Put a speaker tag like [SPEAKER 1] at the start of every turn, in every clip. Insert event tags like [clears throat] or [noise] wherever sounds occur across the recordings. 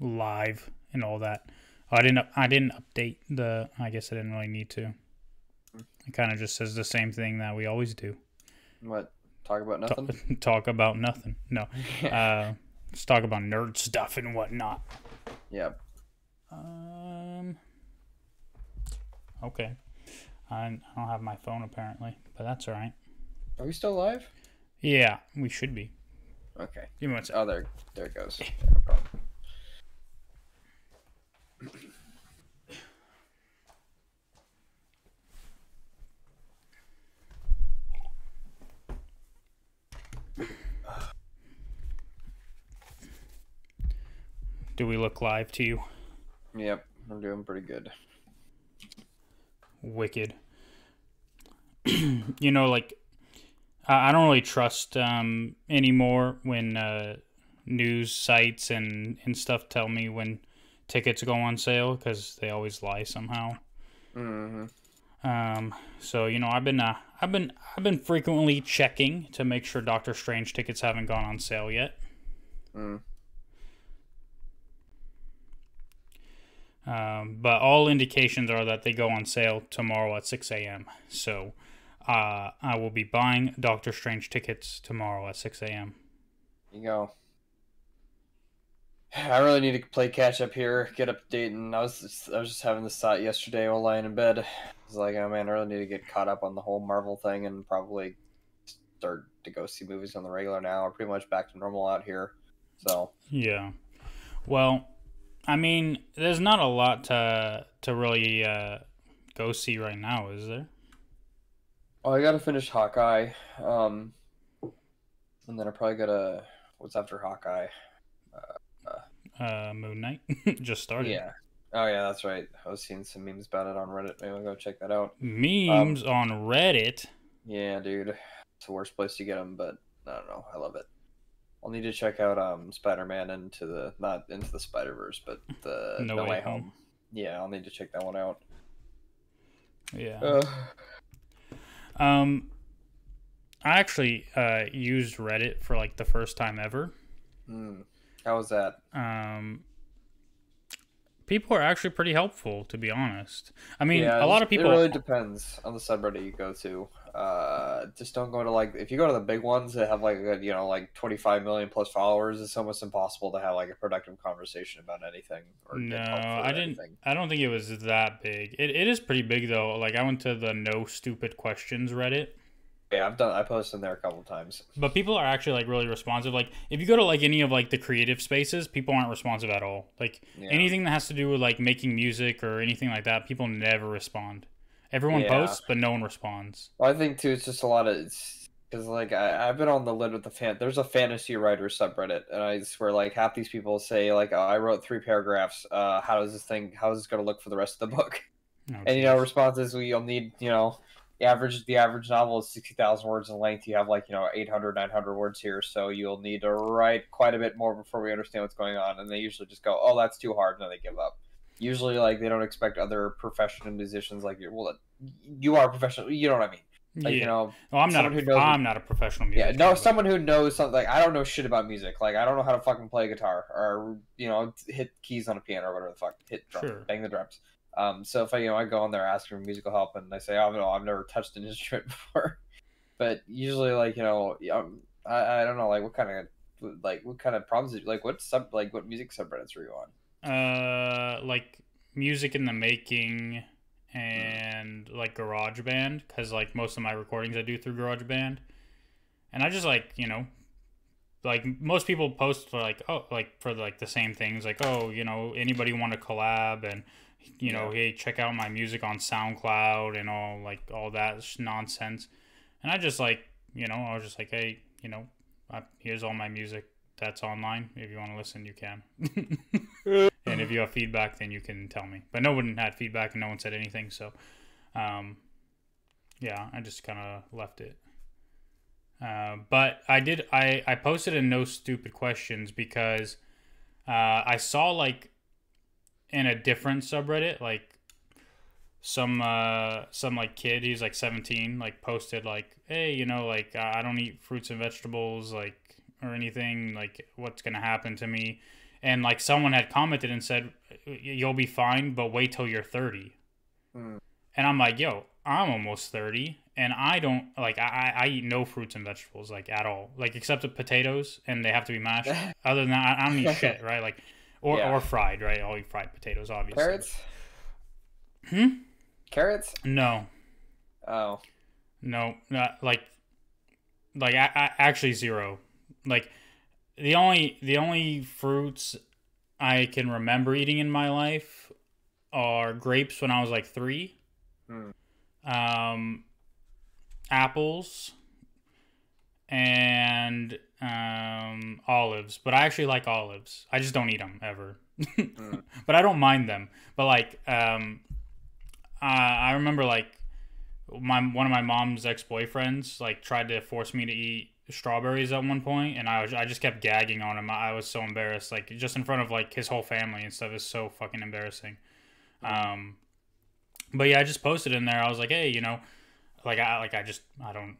[SPEAKER 1] live and all that. I didn't. I didn't update the. I guess I didn't really need to. It kind of just says the same thing that we always do.
[SPEAKER 2] What? Talk about nothing.
[SPEAKER 1] Talk, [laughs] talk about nothing. No. [laughs] uh, let's talk about nerd stuff and whatnot.
[SPEAKER 2] Yep.
[SPEAKER 1] Um. Okay. I, don't have my phone apparently, but that's all right.
[SPEAKER 2] Are we still live?
[SPEAKER 1] Yeah, we should be.
[SPEAKER 2] Okay.
[SPEAKER 1] Give me one sec.
[SPEAKER 2] Oh, there, there it goes. [laughs] No problem.
[SPEAKER 1] Do we look live to you?
[SPEAKER 2] Yep, I'm doing pretty good.
[SPEAKER 1] Wicked. [clears throat] you know, like I don't really trust um, anymore when uh, news sites and and stuff tell me when tickets go on sale because they always lie somehow.
[SPEAKER 2] Mm-hmm.
[SPEAKER 1] Um, so you know, I've been uh, I've been I've been frequently checking to make sure Doctor Strange tickets haven't gone on sale yet.
[SPEAKER 2] Mm.
[SPEAKER 1] Um, but all indications are that they go on sale tomorrow at 6 a.m. So uh, I will be buying Doctor Strange tickets tomorrow at 6 a.m.
[SPEAKER 2] You go. I really need to play catch up here, get up to date, and I was just, I was just having this thought yesterday while lying in bed. I was like, oh man, I really need to get caught up on the whole Marvel thing and probably start to go see movies on the regular now. We're pretty much back to normal out here. So
[SPEAKER 1] Yeah. Well, I mean, there's not a lot to to really uh, go see right now, is there?
[SPEAKER 2] Oh, I gotta finish Hawkeye. Um, and then I probably gotta. What's after Hawkeye?
[SPEAKER 1] Uh, Moon Knight [laughs] just started.
[SPEAKER 2] Yeah. Oh yeah, that's right. I was seeing some memes about it on Reddit. Maybe I'll go check that out.
[SPEAKER 1] Memes on Reddit.
[SPEAKER 2] Yeah, dude, it's the worst place to get them, but I don't know. I love it. I'll need to check out um Spider-Man into the not into the Spider-Verse, but the [laughs]
[SPEAKER 1] No
[SPEAKER 2] No,
[SPEAKER 1] Way
[SPEAKER 2] Way
[SPEAKER 1] Home.
[SPEAKER 2] Home. Yeah, I'll need to check that one out.
[SPEAKER 1] Yeah.
[SPEAKER 2] Uh,
[SPEAKER 1] Um, I actually uh, used Reddit for like the first time ever.
[SPEAKER 2] hmm. How was that?
[SPEAKER 1] Um, people are actually pretty helpful, to be honest. I mean,
[SPEAKER 2] yeah,
[SPEAKER 1] a lot of people.
[SPEAKER 2] It really depends on the subreddit you go to. Uh, just don't go to like if you go to the big ones that have like a, you know like twenty five million plus followers, it's almost impossible to have like a productive conversation about anything. Or
[SPEAKER 1] no,
[SPEAKER 2] get help for
[SPEAKER 1] I didn't.
[SPEAKER 2] anything.
[SPEAKER 1] I don't think it was that big. It, it is pretty big though. Like I went to the no stupid questions Reddit,
[SPEAKER 2] Yeah, I've done. I posted in there a couple times.
[SPEAKER 1] but people are actually like really responsive. Like if you go to like any of like the creative spaces, people aren't responsive at all. Like
[SPEAKER 2] Yeah.
[SPEAKER 1] anything that has to do with like making music or anything like that, people never respond. Everyone
[SPEAKER 2] Yeah.
[SPEAKER 1] posts, but no one responds.
[SPEAKER 2] Well, I think too, it's just a lot of because like I, I've been on the lid with the fan. There's a fantasy writer subreddit, and I swear like half these people say like oh, I wrote three paragraphs. Uh, how does this thing? How is this going to look for the rest of the book?
[SPEAKER 1] Oh,
[SPEAKER 2] And you know, responses we you'll need you know. The average the average novel is sixty thousand words in length. You have like you know 800, 900 words here, so you'll need to write quite a bit more before we understand what's going on. And they usually just go, "Oh, that's too hard," and then they give up. Usually, like they don't expect other professional musicians like you. Well, you are a professional. You know what I mean? Like
[SPEAKER 1] yeah.
[SPEAKER 2] you know,
[SPEAKER 1] well, I'm not. A,
[SPEAKER 2] who knows-
[SPEAKER 1] I'm not a professional
[SPEAKER 2] yeah,
[SPEAKER 1] musician.
[SPEAKER 2] no, someone who knows something. Like I don't know shit about music. Like I don't know how to fucking play guitar or you know hit keys on a piano or whatever the fuck, hit drum,
[SPEAKER 1] Sure.
[SPEAKER 2] bang the drums. Um, so if I you know I go on there asking for musical help and I say oh no I've never touched an [laughs] instrument before, but usually like you know um, I I don't know like what kind of like what kind of problems like what sub like what music subreddits are you on?
[SPEAKER 1] Uh, like music in the making Mm. and like GarageBand, because like most of my recordings I do through GarageBand, and I just like you know, like most people post for like oh like for like the same things like oh you know anybody want to collab and you know hey check out my music on SoundCloud and all like all that nonsense, and I just like you know I was just like hey you know I, here's all my music that's online. If you want to listen you can. [laughs] and if you have feedback then you can tell me. But no one had feedback and no one said anything so um, yeah i just kind of left it. Uh, but i did i i posted a no stupid questions because uh, i saw like in a different subreddit like some uh some like kid he's like 17 like posted like hey you know like i don't eat fruits and vegetables like or anything like what's gonna happen to me and like someone had commented and said you'll be fine, but wait till you're 30.
[SPEAKER 2] Mm.
[SPEAKER 1] And I'm like, yo, I'm almost 30 and I don't like I, I eat no fruits and vegetables like at all. Like except the potatoes and they have to be mashed. [laughs] Other than that, I, I don't eat [laughs] shit, right? Like or,
[SPEAKER 2] Yeah.
[SPEAKER 1] or fried, right? I'll eat fried potatoes, obviously.
[SPEAKER 2] Carrots?
[SPEAKER 1] Hmm?
[SPEAKER 2] Carrots?
[SPEAKER 1] No.
[SPEAKER 2] Oh.
[SPEAKER 1] No, not like, like I, I actually zero. Like, the only the only fruits I can remember eating in my life are grapes when I was like three,
[SPEAKER 2] Hmm.
[SPEAKER 1] um, apples, and um, olives. But I actually like olives. I just don't eat them ever. [laughs]
[SPEAKER 2] Mm.
[SPEAKER 1] But I don't mind them. But like, um, uh, I remember like my one of my mom's ex boyfriends like tried to force me to eat strawberries at one point, and I was I just kept gagging on him. I was so embarrassed, like just in front of like his whole family and stuff. Is so fucking embarrassing. Um, but yeah, I just posted in there. I was like, hey, you know, like I like I just I don't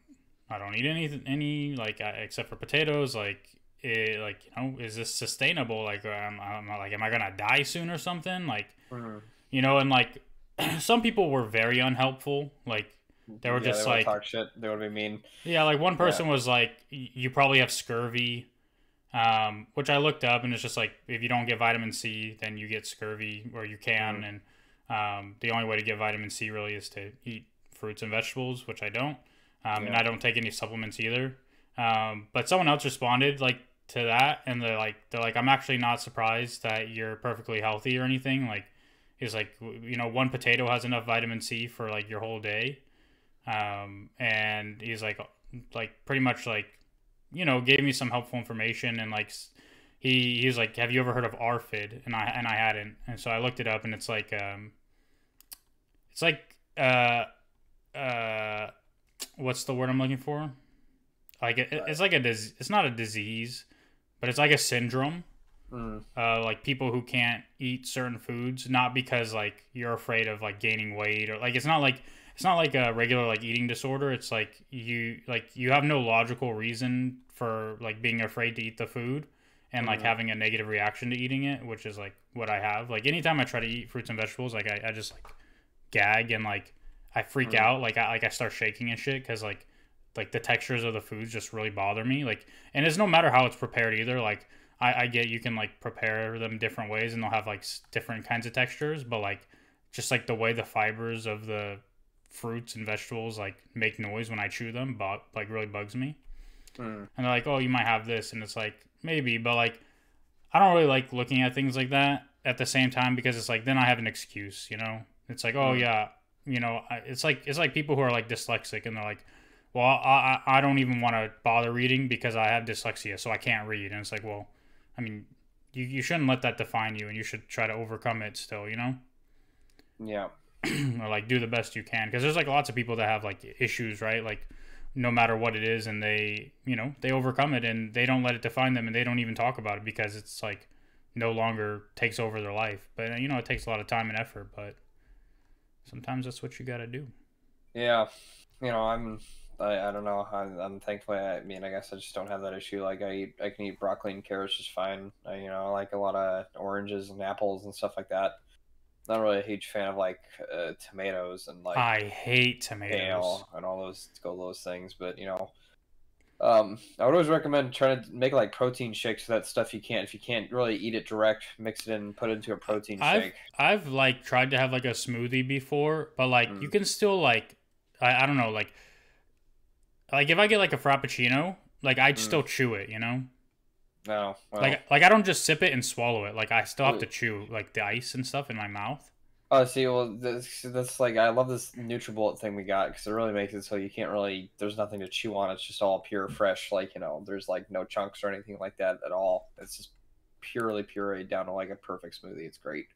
[SPEAKER 1] I don't eat any any like I, except for potatoes. Like it, like you know, is this sustainable? Like um, I'm like, am I gonna die soon or something? Like
[SPEAKER 2] Mhm.
[SPEAKER 1] you know, and like [clears throat] some people were very unhelpful. Like They were
[SPEAKER 2] Yeah,
[SPEAKER 1] just
[SPEAKER 2] they
[SPEAKER 1] like-
[SPEAKER 2] talk shit. They would be mean.
[SPEAKER 1] yeah, like one person was like, you probably have scurvy, um, which I looked up, and it's just like if you don't get vitamin C, then you get scurvy, or you can, and um, the only way to get vitamin C really is to eat fruits and vegetables, which I don't, um, and I don't take any supplements either. Um, but someone else responded like to that, and they're like, they're like, I'm actually not surprised that you're perfectly healthy or anything. Like, he's like, you know, one potato has enough vitamin C for like your whole day um, and he's like like pretty much like you know gave me some helpful information and like he he was like have you ever heard of ARFID? And i and i hadn't. And so i looked it up and it's like um it's like uh uh what's the word i'm looking for? Like it, it's like a dis- it's not a disease but it's like a syndrome.
[SPEAKER 2] Mm.
[SPEAKER 1] uh, like people who can't eat certain foods, not because like you're afraid of like gaining weight or like it's not like it's not like a regular like eating disorder. It's like you like you have no logical reason for like being afraid to eat the food and like
[SPEAKER 2] Mhm.
[SPEAKER 1] having a negative reaction to eating it, which is like what I have. Like anytime I try to eat fruits and vegetables, like I, I just like gag and like I freak
[SPEAKER 2] Mhm.
[SPEAKER 1] out. Like I like I start shaking and shit because like like the textures of the foods just really bother me. Like and it's no matter how it's prepared either. Like I, I get you can like prepare them different ways and they'll have like different kinds of textures, but like just like the way the fibers of the fruits and vegetables like make noise when I chew them, but like really bugs me.
[SPEAKER 2] Mm.
[SPEAKER 1] And they're like, oh, you might have this, and it's like maybe, but like I don't really like looking at things like that at the same time because it's like then I have an excuse, you know. It's like, oh
[SPEAKER 2] Mm.
[SPEAKER 1] yeah, you know, I- it's like it's like people who are like dyslexic and they're like, well, I I, I don't even want to bother reading because I have dyslexia, so I can't read. And it's like, well, I mean, you you shouldn't let that define you, and you should try to overcome it still, you know,
[SPEAKER 2] Yeah. [clears throat]
[SPEAKER 1] or like do the best you can because there's like lots of people that have like issues, right? Like no matter what it is, and they you know they overcome it and they don't let it define them, and they don't even talk about it because it's like no longer takes over their life. But you know, it takes a lot of time and effort, but sometimes that's what you got to do.
[SPEAKER 2] Yeah. You know, I'm. I, I don't know. I'm, I'm thankfully. I mean, I guess I just don't have that issue. Like I eat, I can eat broccoli and carrots just fine. I, you know, I like a lot of oranges and apples and stuff like that. Not really a huge fan of like uh, tomatoes and like
[SPEAKER 1] I hate tomatoes.
[SPEAKER 2] kale and all those go those things. But you know, um, I would always recommend trying to make like protein shakes. That stuff you can't if you can't really eat it direct, mix it in, put it into a protein
[SPEAKER 1] I've
[SPEAKER 2] shake.
[SPEAKER 1] I've like tried to have like a smoothie before, but like you
[SPEAKER 2] Mm.
[SPEAKER 1] can still like I, I don't know like like if I get like a frappuccino, like I'd
[SPEAKER 2] Mm.
[SPEAKER 1] still chew it, you know.
[SPEAKER 2] No, well,
[SPEAKER 1] Like like I don't just sip it and swallow it. Like I still have to chew like the ice and stuff in my mouth.
[SPEAKER 2] Oh, see, well, this, that's like I love this NutriBullet thing we got because it really makes it so you can't really. There's nothing to chew on. It's just all pure, fresh. Like you know, there's like no chunks or anything like that at all. It's just purely pureed down to like a perfect smoothie. It's great.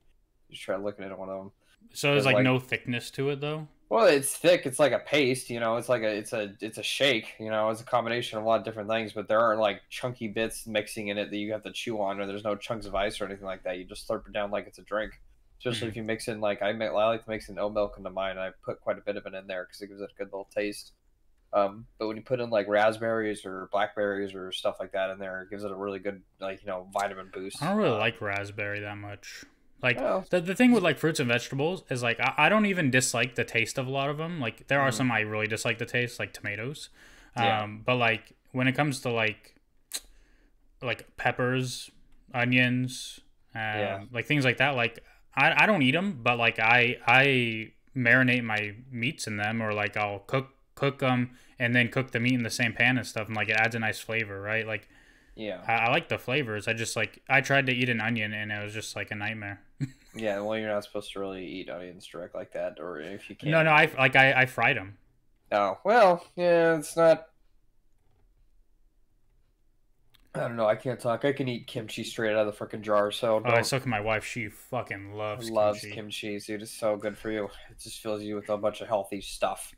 [SPEAKER 2] Just try looking at one of them.
[SPEAKER 1] So there's
[SPEAKER 2] There's,
[SPEAKER 1] like,
[SPEAKER 2] like-
[SPEAKER 1] no thickness to it though.
[SPEAKER 2] Well, it's thick. It's like a paste. You know, it's like a it's a it's a shake. You know, it's a combination of a lot of different things. But there aren't like chunky bits mixing in it that you have to chew on, or there's no chunks of ice or anything like that. You just slurp it down like it's a drink. Especially
[SPEAKER 1] Mhm.
[SPEAKER 2] if you mix in like I, ma- I like to mix in oat milk into mine. And I put quite a bit of it in there because it gives it a good little taste. Um, but when you put in like raspberries or blackberries or stuff like that in there, it gives it a really good like you know vitamin boost.
[SPEAKER 1] I don't really like raspberry that much. Like
[SPEAKER 2] well,
[SPEAKER 1] the, the thing with like fruits and vegetables is like I, I don't even dislike the taste of a lot of them. Like there are
[SPEAKER 2] Mhm.
[SPEAKER 1] some I really dislike the taste, like tomatoes. Um,
[SPEAKER 2] Yeah.
[SPEAKER 1] but like when it comes to like like peppers, onions, um,
[SPEAKER 2] Yeah.
[SPEAKER 1] like things like that, like I, I don't eat them, but like I I marinate my meats in them, or like I'll cook cook them and then cook the meat in the same pan and stuff, and like it adds a nice flavor, right? Like
[SPEAKER 2] yeah,
[SPEAKER 1] I, I like the flavors. I just like I tried to eat an onion and it was just like a nightmare. [laughs]
[SPEAKER 2] yeah. Well, you're not supposed to really eat onions direct like that, or if you can.
[SPEAKER 1] No, no, I like I, I fried them.
[SPEAKER 2] Oh well, yeah, it's not. I don't know. I can't talk. I can eat kimchi straight out of the freaking jar. So
[SPEAKER 1] Oh, I
[SPEAKER 2] don't-
[SPEAKER 1] suck my wife. She fucking loves,
[SPEAKER 2] loves
[SPEAKER 1] kimchi.
[SPEAKER 2] kimchi, dude. It's so good for you. It just fills you with a bunch of healthy stuff.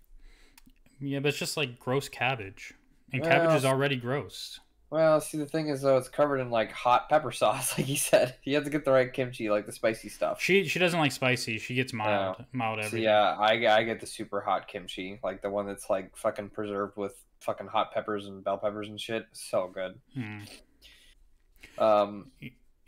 [SPEAKER 1] Yeah, but it's just like gross cabbage, and
[SPEAKER 2] Well,
[SPEAKER 1] cabbage is already gross.
[SPEAKER 2] Well, see, the thing is, though, it's covered in like hot pepper sauce, [laughs] like you said. You have to get the right kimchi, like the spicy stuff.
[SPEAKER 1] She she doesn't like spicy. She gets mild, mild
[SPEAKER 2] So, yeah, I, I get the super hot kimchi, like the one that's like fucking preserved with fucking hot peppers and bell peppers and shit. So good.
[SPEAKER 1] Hmm.
[SPEAKER 2] Um,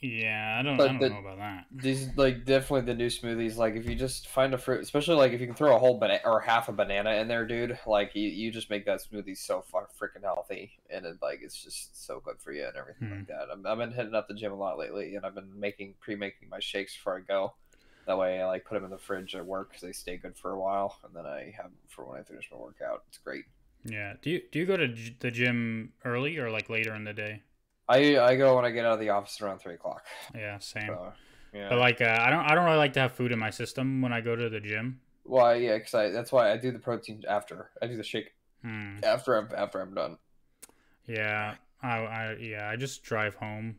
[SPEAKER 1] Yeah, I don't, I don't
[SPEAKER 2] the-
[SPEAKER 1] know about that.
[SPEAKER 2] these like definitely the new smoothies. Like if you just find a fruit, especially like if you can throw a whole banana or half a banana in there, dude. Like you, you just make that smoothie so far freaking healthy, and it like it's just so good for you and everything
[SPEAKER 1] Hmm.
[SPEAKER 2] like that. I'm, I've been hitting up the gym a lot lately, and I've been making pre-making my shakes before I go. That way, I like put them in the fridge at work because they stay good for a while, and then I have them for when I finish my workout. It's great.
[SPEAKER 1] Yeah. Do you do you go to the gym early or like later in the day?
[SPEAKER 2] I I go when I get out of the office around three o'clock.
[SPEAKER 1] Yeah, same.
[SPEAKER 2] So, yeah.
[SPEAKER 1] But like, uh, I don't I don't really like to have food in my system when I go to the gym.
[SPEAKER 2] Well, yeah, because I that's why I do the protein after. I do the shake
[SPEAKER 1] Hmm.
[SPEAKER 2] after I'm after I'm done.
[SPEAKER 1] Yeah, I, I yeah I just drive home,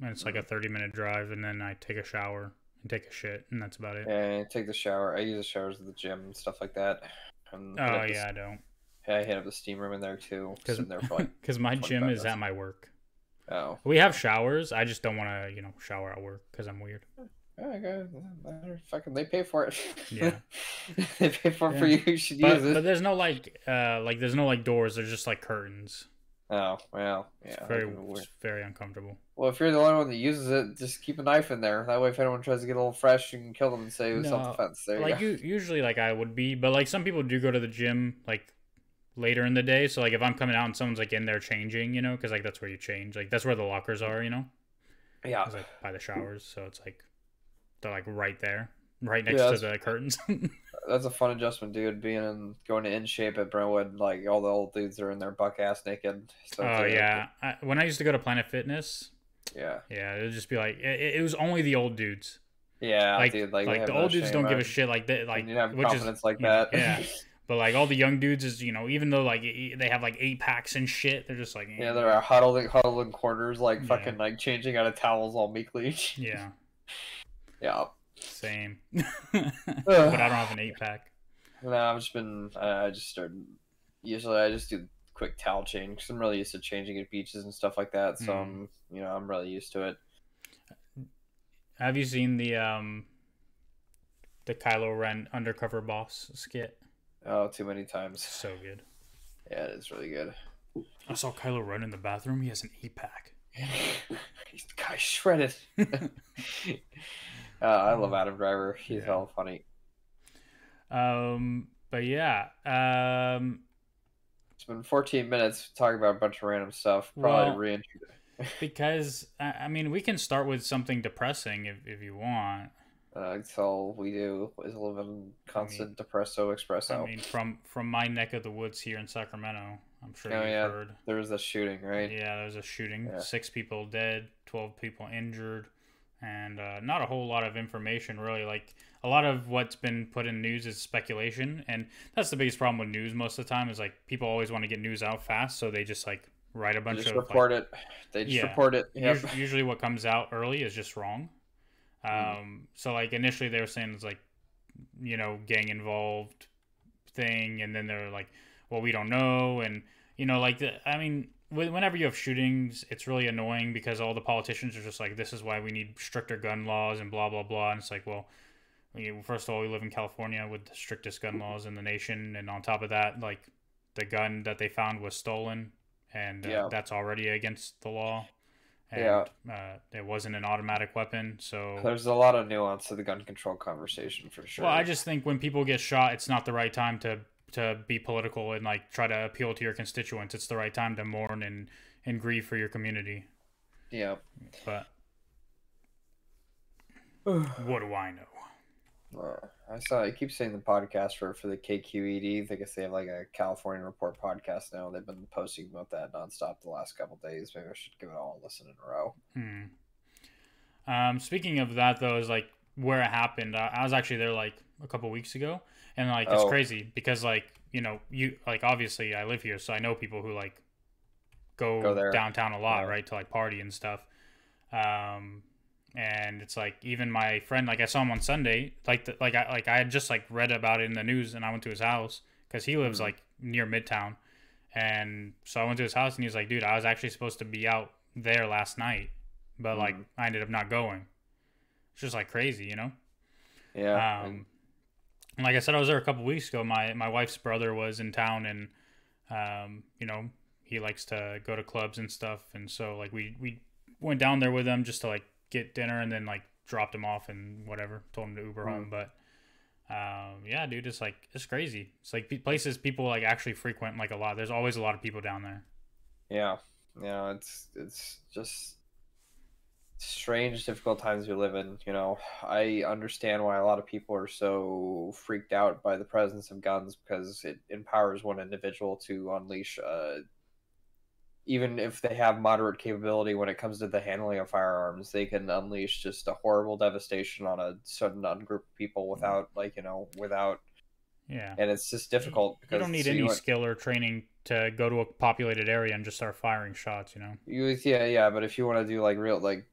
[SPEAKER 1] and it's like a thirty minute drive, and then I take a shower and take a shit, and that's about it.
[SPEAKER 2] And take the shower. I use the showers at the gym and stuff like that. And
[SPEAKER 1] Oh
[SPEAKER 2] up the-
[SPEAKER 1] yeah, I don't.
[SPEAKER 2] I hit up the steam room in there too.
[SPEAKER 1] Because
[SPEAKER 2] Sitting there for like [laughs]
[SPEAKER 1] my
[SPEAKER 2] 25
[SPEAKER 1] gym is at my work.
[SPEAKER 2] Oh,
[SPEAKER 1] We have showers. I just don't want to, you know, shower at work because I'm weird.
[SPEAKER 2] oh fucking they pay for it.
[SPEAKER 1] Yeah. [laughs]
[SPEAKER 2] they pay for it for you. You should
[SPEAKER 1] But
[SPEAKER 2] use it.
[SPEAKER 1] but there's no like uh like there's no like doors. There's just like curtains.
[SPEAKER 2] Oh well,
[SPEAKER 1] It's
[SPEAKER 2] yeah.
[SPEAKER 1] very
[SPEAKER 2] be weird.
[SPEAKER 1] it's very uncomfortable.
[SPEAKER 2] Well, if you're the only one that uses it, just keep a knife in there. That way, if anyone tries to get a little fresh, you can kill them and say it was
[SPEAKER 1] No,
[SPEAKER 2] self defense. There
[SPEAKER 1] like you usually like I would be, but like some people do go to the gym like later in the day. So like if I'm coming out and someone's like in there changing, you know, because like that's where you change. Like that's where the lockers are, you know.
[SPEAKER 2] Yeah.
[SPEAKER 1] It's like by the showers, so it's like they're like right there, right next
[SPEAKER 2] Yeah,
[SPEAKER 1] to the curtains. [laughs]
[SPEAKER 2] That's a fun adjustment, dude. Being in going to in shape at Brentwood, like all the old dudes are in their buck ass naked. So
[SPEAKER 1] oh yeah, I, when I used to go to Planet Fitness,
[SPEAKER 2] yeah,
[SPEAKER 1] yeah, it would just be like it, it was only the old dudes.
[SPEAKER 2] yeah,
[SPEAKER 1] like
[SPEAKER 2] dude.
[SPEAKER 1] like,
[SPEAKER 2] Like,
[SPEAKER 1] the old dudes don't give a shit like that. Like
[SPEAKER 2] you have
[SPEAKER 1] which is
[SPEAKER 2] confidence like
[SPEAKER 1] you know,
[SPEAKER 2] that.
[SPEAKER 1] yeah. [laughs] But like all the young dudes is you know even though like they have like eight packs and shit, they're just like
[SPEAKER 2] yeah, they're huddled, huddled in corners, like
[SPEAKER 1] Yeah.
[SPEAKER 2] fucking like changing out of towels all meekly. [laughs]
[SPEAKER 1] yeah,
[SPEAKER 2] yeah.
[SPEAKER 1] same. [laughs] [sighs] but I don't have an eight pack.
[SPEAKER 2] No, I've just been. Uh, I just started. Usually, I just do quick towel change because I'm really used to changing at beaches and stuff like that. So
[SPEAKER 1] Mm.
[SPEAKER 2] I'm, you know, I'm really used to it.
[SPEAKER 1] Have you seen the um the Kylo Ren undercover boss skit?
[SPEAKER 2] Oh, too many times.
[SPEAKER 1] So good.
[SPEAKER 2] Yeah, it is really good.
[SPEAKER 1] I saw Kylo Ren in the bathroom. He has an eight pack. [laughs]
[SPEAKER 2] He's guy shredded. [laughs] uh, I love [laughs] Adam Driver. He's
[SPEAKER 1] Yeah.
[SPEAKER 2] funny.
[SPEAKER 1] Um, but yeah. Um,
[SPEAKER 2] It's been 14 minutes talking about a bunch of random stuff. Probably
[SPEAKER 1] Well-
[SPEAKER 2] reintroduce.
[SPEAKER 1] because I, I mean, we can start with something depressing if if you want.
[SPEAKER 2] Uh, all we do is live in constant depresso espresso.
[SPEAKER 1] I mean, from from my neck of the woods here in Sacramento, I'm sure
[SPEAKER 2] Oh,
[SPEAKER 1] you've
[SPEAKER 2] yeah.
[SPEAKER 1] heard.
[SPEAKER 2] there was a shooting, right?
[SPEAKER 1] Yeah, there was a shooting.
[SPEAKER 2] Yeah.
[SPEAKER 1] Six people dead, twelve people injured, and uh, not a whole lot of information really. Like a lot of what's been put in news is speculation, and that's the biggest problem with news most of the time. Is like people always want to get news out fast, so they just like write a
[SPEAKER 2] They
[SPEAKER 1] bunch
[SPEAKER 2] just
[SPEAKER 1] of like,
[SPEAKER 2] report it. They just
[SPEAKER 1] Yeah.
[SPEAKER 2] report it. Yep.
[SPEAKER 1] Usu- usually what comes out early is just wrong. Um, so like initially they were saying it's like, you know, gang involved thing, and then they're like, well, we don't know, and you know, like the, I mean, whenever you have shootings, it's really annoying because all the politicians are just like, this is why we need stricter gun laws and blah blah blah, and it's like, well. First of all, we live in California with the strictest gun laws in the nation, and on top of that, like the gun that they found was stolen, and uh,
[SPEAKER 2] Yeah.
[SPEAKER 1] that's already against the law. And,
[SPEAKER 2] Yeah.
[SPEAKER 1] uh, it wasn't an automatic weapon, so
[SPEAKER 2] There's a lot of nuance to the gun control conversation for sure.
[SPEAKER 1] Well, I just think when people get shot, it's not the right time to to be political and like try to appeal to your constituents. It's the right time to mourn and and grieve for your community.
[SPEAKER 2] yeah.
[SPEAKER 1] But [sighs] what do I know?
[SPEAKER 2] Uh, I saw. I keep saying the podcast for for the KQED. I guess they have like a California Report podcast now. They've been posting about that nonstop the last couple days. Maybe I should give it all a listen in a row.
[SPEAKER 1] Hmm. Um, speaking of that, though, is like where it happened. I, I was actually there like a couple weeks ago, and like it's
[SPEAKER 2] Oh.
[SPEAKER 1] crazy because like you know you like obviously I live here, so I know people who like go,
[SPEAKER 2] Go there.
[SPEAKER 1] downtown a lot,
[SPEAKER 2] Yeah.
[SPEAKER 1] right, to like party and stuff. Um, and it's like even my friend, like I saw him on Sunday, like the, like I like I had just like read about it in the news, and I went to his house because he lives
[SPEAKER 2] Mhm.
[SPEAKER 1] like near Midtown, and so I went to his house, and he was like, "Dude, I was actually supposed to be out there last night, but like
[SPEAKER 2] Mhm.
[SPEAKER 1] I ended up not going." It's just like crazy, you know.
[SPEAKER 2] Yeah.
[SPEAKER 1] Um, and like I said, I was there a couple weeks ago. My my wife's brother was in town, and um, you know, he likes to go to clubs and stuff, and so like we we went down there with him just to like get dinner, and then like dropped him off and whatever, told him to Uber home. But um, yeah, dude, it's like it's crazy. It's like places people like actually frequent like a lot. There's always a lot of people down there.
[SPEAKER 2] Yeah, yeah, it's it's just strange, difficult times we live in. You know, I understand why a lot of people are so freaked out by the presence of guns because it empowers one individual to unleash. Uh, even if they have moderate capability when it comes to the handling of firearms, they can unleash just a horrible devastation on a certain group of people mm-hmm. without, like you know, without,
[SPEAKER 1] Yeah,
[SPEAKER 2] and it's just difficult because
[SPEAKER 1] you don't need
[SPEAKER 2] so
[SPEAKER 1] any skill or training to go to a populated area and just start firing shots. You know.
[SPEAKER 2] You yeah yeah, but if you want to do like real like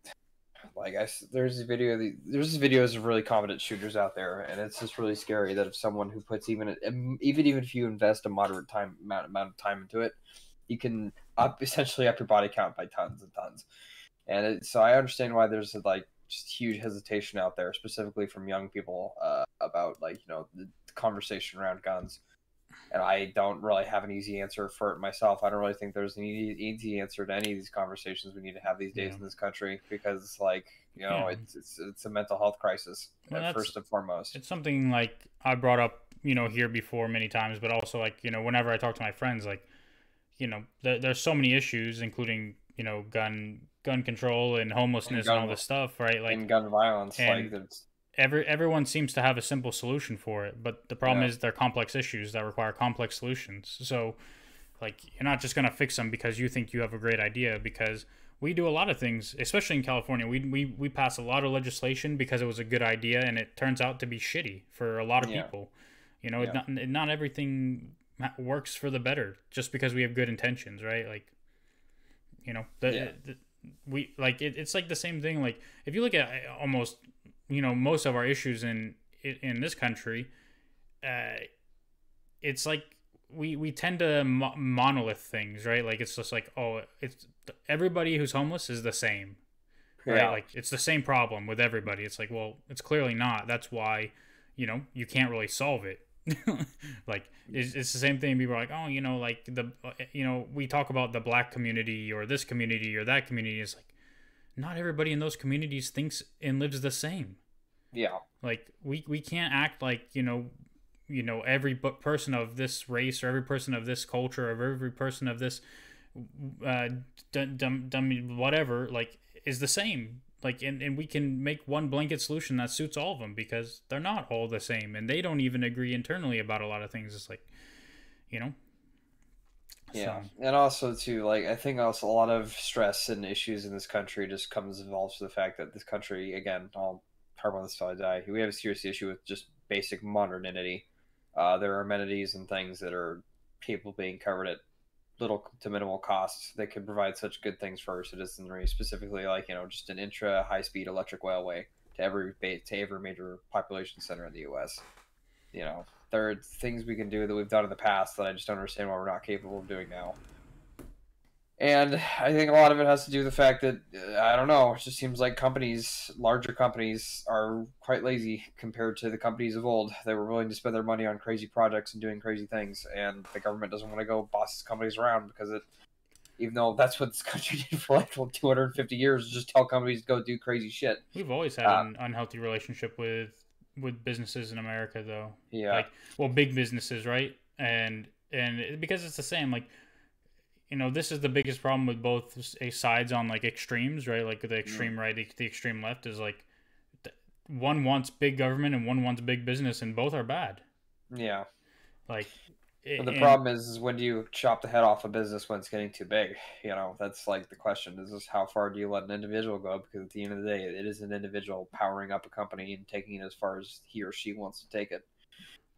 [SPEAKER 2] like I there's a video there's videos of really competent shooters out there, and it's just really scary that if someone who puts even even even if you invest a moderate time amount amount of time into it, you can up [laughs] essentially up your body count by tons and tons, and it, so I understand why there's a, like just huge hesitation out there, specifically from young people uh, about like you know the conversation around guns and I don't really have an easy answer for it myself. I don't really think there's an easy, easy answer to any of these conversations we need to have these days
[SPEAKER 1] Yeah.
[SPEAKER 2] in this country because, like, you know,
[SPEAKER 1] Yeah.
[SPEAKER 2] it's, it's it's a mental health crisis
[SPEAKER 1] Well,
[SPEAKER 2] first and foremost.
[SPEAKER 1] it's something like I brought up, you know, here before many times, but also like, you know, whenever I talk to my friends, like, you know, there, there's so many issues, including, you know, gun gun control and homelessness and,
[SPEAKER 2] gun-
[SPEAKER 1] all this stuff, right? Like
[SPEAKER 2] and gun violence,
[SPEAKER 1] and-
[SPEAKER 2] like,
[SPEAKER 1] every everyone seems to have a simple solution for it, but the problem
[SPEAKER 2] Yeah.
[SPEAKER 1] is they're complex issues that require complex solutions. So, like, you're not just gonna fix them because you think you have a great idea. Because we do a lot of things, especially in California. We we we pass a lot of legislation because it was a good idea, and it turns out to be shitty for a lot of
[SPEAKER 2] Yeah.
[SPEAKER 1] people. You know,
[SPEAKER 2] Yeah.
[SPEAKER 1] it not not everything works for the better just because we have good intentions, right? Like, you know, the,
[SPEAKER 2] Yeah.
[SPEAKER 1] the we like it, it's like the same thing. Like, if you look at uh, almost you know most of our issues in in this country uh it's like we we tend to mo- monolith things right like it's just like oh it's everybody who's homeless is the same right
[SPEAKER 2] yeah,
[SPEAKER 1] like it's the same problem with everybody it's like well it's clearly not that's why you know you can't really solve it [laughs] like it's, it's the same thing. People are like oh you know like the you know we talk about the black community or this community or that community. It's like not everybody in those communities thinks and lives the same.
[SPEAKER 2] Yeah,
[SPEAKER 1] like we we can't act like you know you know every person of this race or every person of this culture or every person of this uh dumb, dumb dum, whatever like is the same like and, and we can make one blanket solution that suits all of them because they're not all the same and they don't even agree internally about a lot of things it's like you know
[SPEAKER 2] yeah,
[SPEAKER 1] So,
[SPEAKER 2] and also too, like, I think also a lot of stress and issues in this country just comes involved to the fact that this country, again, I'll harp on this till I die. We have a serious issue with just basic modernity. Uh, there are amenities and things that are people being covered at little to minimal costs that could provide such good things for our citizenry, specifically like you know just an intra high speed electric railway to every to every major population center in the U.S. You know, there are things we can do that we've done in the past that I just don't understand why we're not capable of doing now. And I think a lot of it has to do with the fact that uh, I don't know. It just seems like companies, larger companies, are quite lazy compared to the companies of old. They were willing to spend their money on crazy projects and doing crazy things, and the government doesn't want to go boss companies around because it. Even though that's what this [laughs] country did for like 250 years, just tell companies to go do crazy shit.
[SPEAKER 1] We've always had uh, an unhealthy relationship with with businesses in America, though.
[SPEAKER 2] Yeah.
[SPEAKER 1] Like, well, big businesses, right? And and because it's the same, like you know, this is the biggest problem with both sides on like extremes, right? Like the extreme mm. right, the extreme left is like one wants big government and one wants big business, and both are bad.
[SPEAKER 2] Yeah.
[SPEAKER 1] Like.
[SPEAKER 2] But the and, problem is, is when do you chop the head off a business when it's getting too big? [laughs] You know, that's like the question. Is this how far do you let an individual go? Because at the end of the day, it is an individual powering up a company and taking it as far as he or she wants to take it.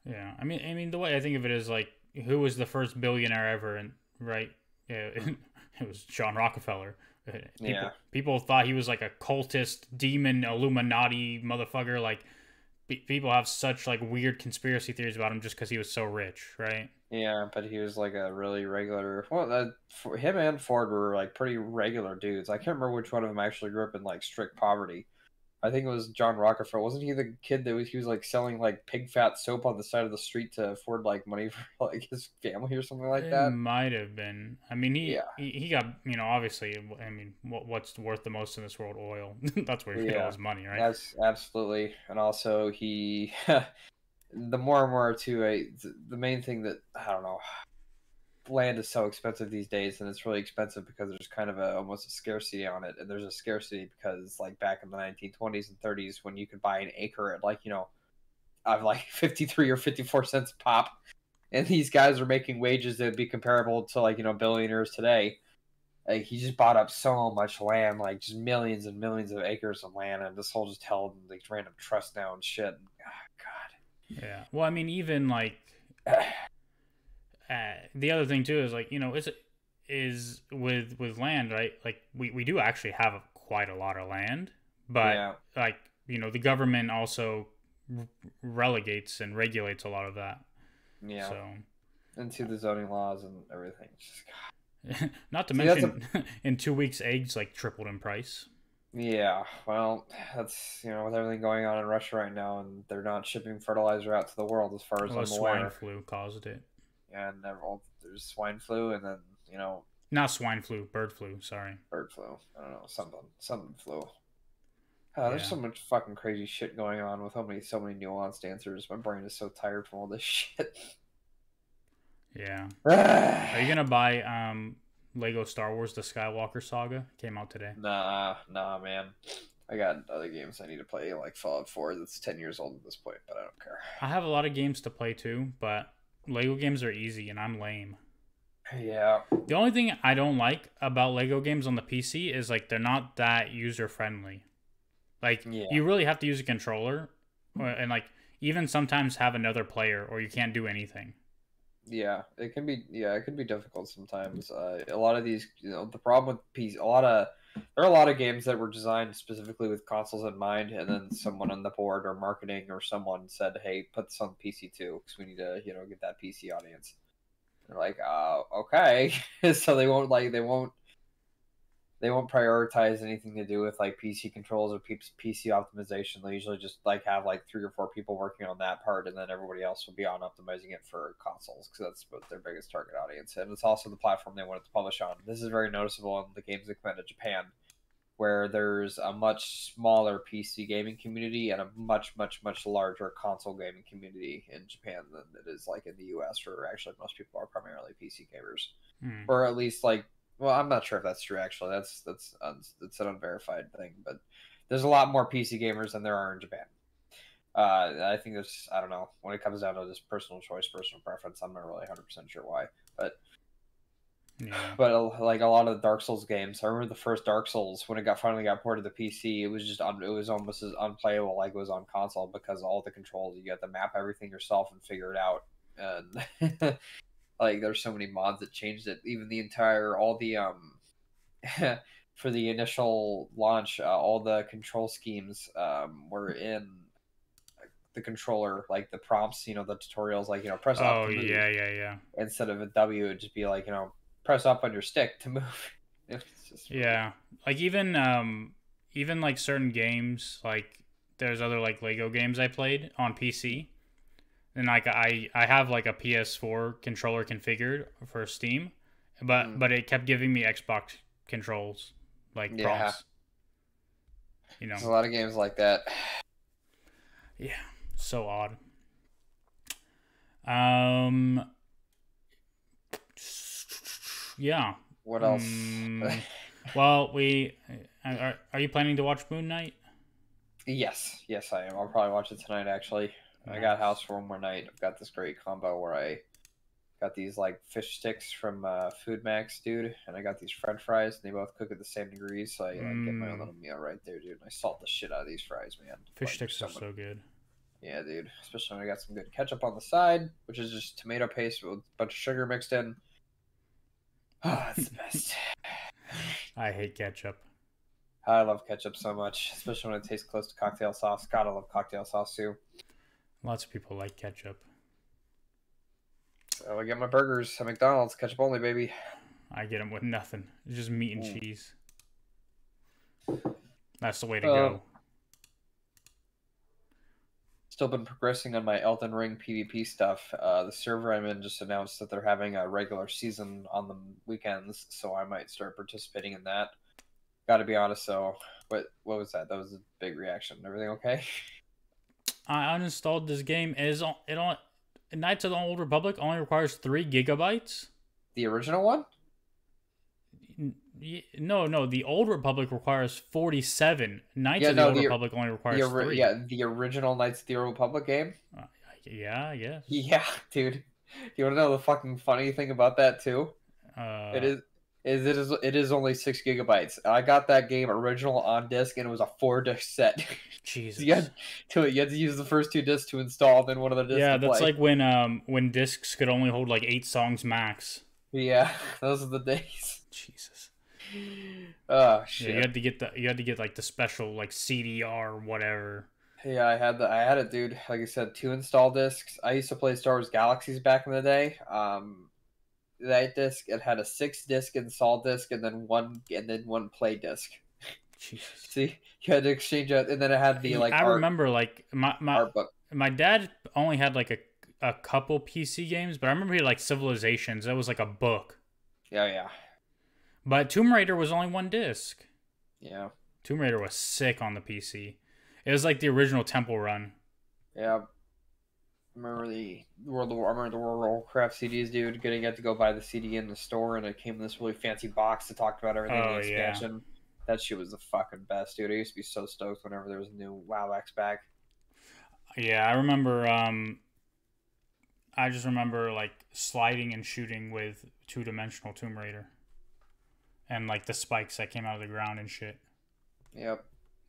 [SPEAKER 1] Yeah, I mean, I mean, the way I think of it is like, who was the first billionaire ever, and right? It, it [laughs] was John Rockefeller. Uh, people,
[SPEAKER 2] yeah.
[SPEAKER 1] people thought he was like a cultist, demon, Illuminati motherfucker. Like, people have such like weird conspiracy theories about him just because he was so rich, right?
[SPEAKER 2] Yeah, but he was like a really regular. Well, uh, for him and Ford were like pretty regular dudes. I can't remember which one of them actually grew up in like strict poverty. I think it was John Rockefeller. Wasn't he the kid that was he was like selling like pig fat soap on the side of the street to afford like money for [laughs] like his family or something like
[SPEAKER 1] it
[SPEAKER 2] that?
[SPEAKER 1] Might have been. I mean, he, yeah. he he got you know obviously. I mean, what what's worth the most in this world? Oil. [laughs] That's where he yeah. got all his money, right?
[SPEAKER 2] That's absolutely. And also he, [laughs] the more and more too. I, the main thing that I don't know land is so expensive these days and it's really expensive because there's kind of a almost a scarcity on it. And there's a scarcity because like back in the 1920s and 30s when you could buy an acre at like you know of like [laughs] 53 or 54 cents pop and these guys are making wages that would be comparable to like you know billionaires today like he just bought up so much land like just millions and millions of acres of land and this whole just held in like random trust now and shit. Oh,
[SPEAKER 1] god. Yeah. Well i mean even like uh, the other thing too is like you know is is with with land right? Like we, we do actually have quite a lot of land but yeah. like you know the government also relegates and regulates a lot of that.
[SPEAKER 2] Yeah. So into the zoning laws and everything.
[SPEAKER 1] Just, [laughs] not to See, mention a... [laughs] in two weeks eggs like tripled in price.
[SPEAKER 2] Yeah. Well that's you know with everything going on in russia right now and they're not shipping fertilizer out to the world as far as well, i'm
[SPEAKER 1] swine
[SPEAKER 2] aware.
[SPEAKER 1] flu caused it
[SPEAKER 2] and all, there's swine flu, and then you know,
[SPEAKER 1] not swine flu, bird flu. Sorry,
[SPEAKER 2] bird flu. I don't know something, something flu. Uh, there's yeah. so much fucking crazy shit going on with so many, so many nuanced answers. My brain is so tired from all this shit.
[SPEAKER 1] Yeah. [sighs] Are you gonna buy um Lego Star Wars: The Skywalker Saga? Came out today.
[SPEAKER 2] Nah, nah, man. I got other games I need to play, like Fallout 4. That's 10 years old at this point, but I don't care.
[SPEAKER 1] I have a lot of games to play too, but Lego games are easy and I'm lame.
[SPEAKER 2] Yeah.
[SPEAKER 1] The only thing I don't like about Lego games on the PC is like they're not that user friendly. Like yeah. you really have to use a controller and like even sometimes have another player or you can't do anything.
[SPEAKER 2] Yeah, it can be yeah, it can be difficult sometimes. Uh, a lot of these, you know, the problem with PC, a lot of there are a lot of games that were designed specifically with consoles in mind, and then someone on the board or marketing or someone said, "Hey, put this on PC too, because we need to, you know, get that PC audience." They're like, "Oh, okay, [laughs] so they won't like they won't they won't prioritize anything to do with like PC controls or PC optimization. They usually just like have like three or four people working on that part, and then everybody else will be on optimizing it for consoles because that's what their biggest target audience. And it's also the platform they wanted to publish on. This is very noticeable in the games that come out of Japan, where there's a much smaller PC gaming community and a much much much larger console gaming community in Japan than it is like in the U.S. Where actually most people are primarily PC gamers, hmm. or at least like well, I'm not sure if that's true. Actually, that's that's that's an unverified thing. But there's a lot more PC gamers than there are in Japan. Uh, I think there's I don't know when it comes down to just personal choice, personal preference. I'm not really 100 percent sure why, but yeah. but uh, like a lot of Dark Souls games, I remember the first Dark Souls when it got finally got ported to PC. It was just un, it was almost as unplayable like it was on console because all the controls you got to map everything yourself and figure it out. And [laughs] like there's so many mods that changed it even the entire all the um [laughs] for the initial launch uh, all the control schemes um were in the controller like the prompts you know the tutorials like you know press up.
[SPEAKER 1] oh yeah yeah yeah
[SPEAKER 2] instead of a w it'd just be like you know press up on your stick to [laughs] move.
[SPEAKER 1] Yeah, like even um even like certain games, like there's other like Lego games I played on PC, and like I I have like a PS4 controller configured for Steam, but
[SPEAKER 2] Mm.
[SPEAKER 1] but it kept giving me Xbox controls like
[SPEAKER 2] Yeah.
[SPEAKER 1] prompts. You
[SPEAKER 2] There's a lot of games like that.
[SPEAKER 1] yeah, so odd. Um. Yeah.
[SPEAKER 2] What else?
[SPEAKER 1] Mm, [laughs] Well, we are. Are you planning to watch Moon Knight?
[SPEAKER 2] yes, yes, I am. I'll probably watch it tonight. Actually, I got house for one more night. I've got this great combo where I got these like fish sticks from uh, FoodMaxx, dude, and I got these French fries. And they both cook at the same degrees, so I like, get my own
[SPEAKER 1] Mm.
[SPEAKER 2] little meal right there, dude. And I salt the shit out of these fries, man.
[SPEAKER 1] Fish
[SPEAKER 2] Like,
[SPEAKER 1] sticks
[SPEAKER 2] so
[SPEAKER 1] are
[SPEAKER 2] much-
[SPEAKER 1] so good.
[SPEAKER 2] Yeah, dude. Especially when I got some good ketchup on the side, which is just tomato paste with a bunch of sugar mixed in. [sighs] Ah, it's the best.
[SPEAKER 1] I hate ketchup.
[SPEAKER 2] I love ketchup so much, especially when it tastes close to cocktail sauce. I love cocktail sauce too.
[SPEAKER 1] Lots of people like ketchup.
[SPEAKER 2] So I get my burgers at McDonald's, ketchup only, baby.
[SPEAKER 1] I get them with nothing. It's just meat and
[SPEAKER 2] Mm.
[SPEAKER 1] cheese. That's the way to
[SPEAKER 2] Uh,
[SPEAKER 1] go.
[SPEAKER 2] Still been progressing on my Elden Ring PvP stuff. Uh, the server I'm in just announced that they're having a regular season on the weekends, so I might start participating in that. Got to be honest, though. What what was that? That was a big reaction. Everything okay? [laughs]
[SPEAKER 1] I uninstalled this game. It is on- it on Knights of the Old Republic only requires three gigabytes.
[SPEAKER 2] The original one?
[SPEAKER 1] No, no, the Old Republic requires forty-seven. Knights
[SPEAKER 2] Yeah,
[SPEAKER 1] of the
[SPEAKER 2] no,
[SPEAKER 1] Old
[SPEAKER 2] the-
[SPEAKER 1] Republic only requires
[SPEAKER 2] The
[SPEAKER 1] three.
[SPEAKER 2] yeah, the original Knights of the Old Republic game.
[SPEAKER 1] Uh, yeah, guess.
[SPEAKER 2] Yeah, [laughs] dude. You want to know the fucking funny thing about that too?
[SPEAKER 1] Uh,
[SPEAKER 2] it is is it is it is only six gigabytes. I got that game original on disc and it was a four disc set. [laughs]
[SPEAKER 1] Jesus.
[SPEAKER 2] you had to you had to use the first two discs to install, then one of the discs.
[SPEAKER 1] yeah, that's
[SPEAKER 2] play.
[SPEAKER 1] like when um when discs could only hold like eight songs max.
[SPEAKER 2] yeah, [laughs] those are the days.
[SPEAKER 1] Jesus. [sighs]
[SPEAKER 2] Oh
[SPEAKER 1] Yeah,
[SPEAKER 2] shit.
[SPEAKER 1] you had to get the you had to get like the special like CDR or whatever.
[SPEAKER 2] Yeah, I had the I had it, dude. Like I said, two install discs. I used to play Star Wars Galaxies back in the day. Um, that disc it had a six disc install disc and then one and then one play disc.
[SPEAKER 1] Jesus.
[SPEAKER 2] See, you had to exchange it, and then it had the like
[SPEAKER 1] I
[SPEAKER 2] art,
[SPEAKER 1] remember like my my my dad only had like a a couple PC games, but I remember he had like Civilizations. That was like a book.
[SPEAKER 2] Yeah, yeah,
[SPEAKER 1] But Tomb Raider was only one disc.
[SPEAKER 2] yeah,
[SPEAKER 1] Tomb Raider was sick on the PC. It was like the original Temple Run.
[SPEAKER 2] yeah. Remember the World of War, I remember the World of Warcraft CDs, dude. Getting got to go buy the CD in the store, and it came in this really fancy box that talked about everything in
[SPEAKER 1] Oh,
[SPEAKER 2] the
[SPEAKER 1] yeah.
[SPEAKER 2] That shit was the fucking best, dude. I used to be so stoked whenever there was a new WoW expac.
[SPEAKER 1] Yeah, I remember. Um, I just remember like sliding and shooting with two dimensional Tomb Raider, and like the spikes that came out of the ground and shit.
[SPEAKER 2] Yep.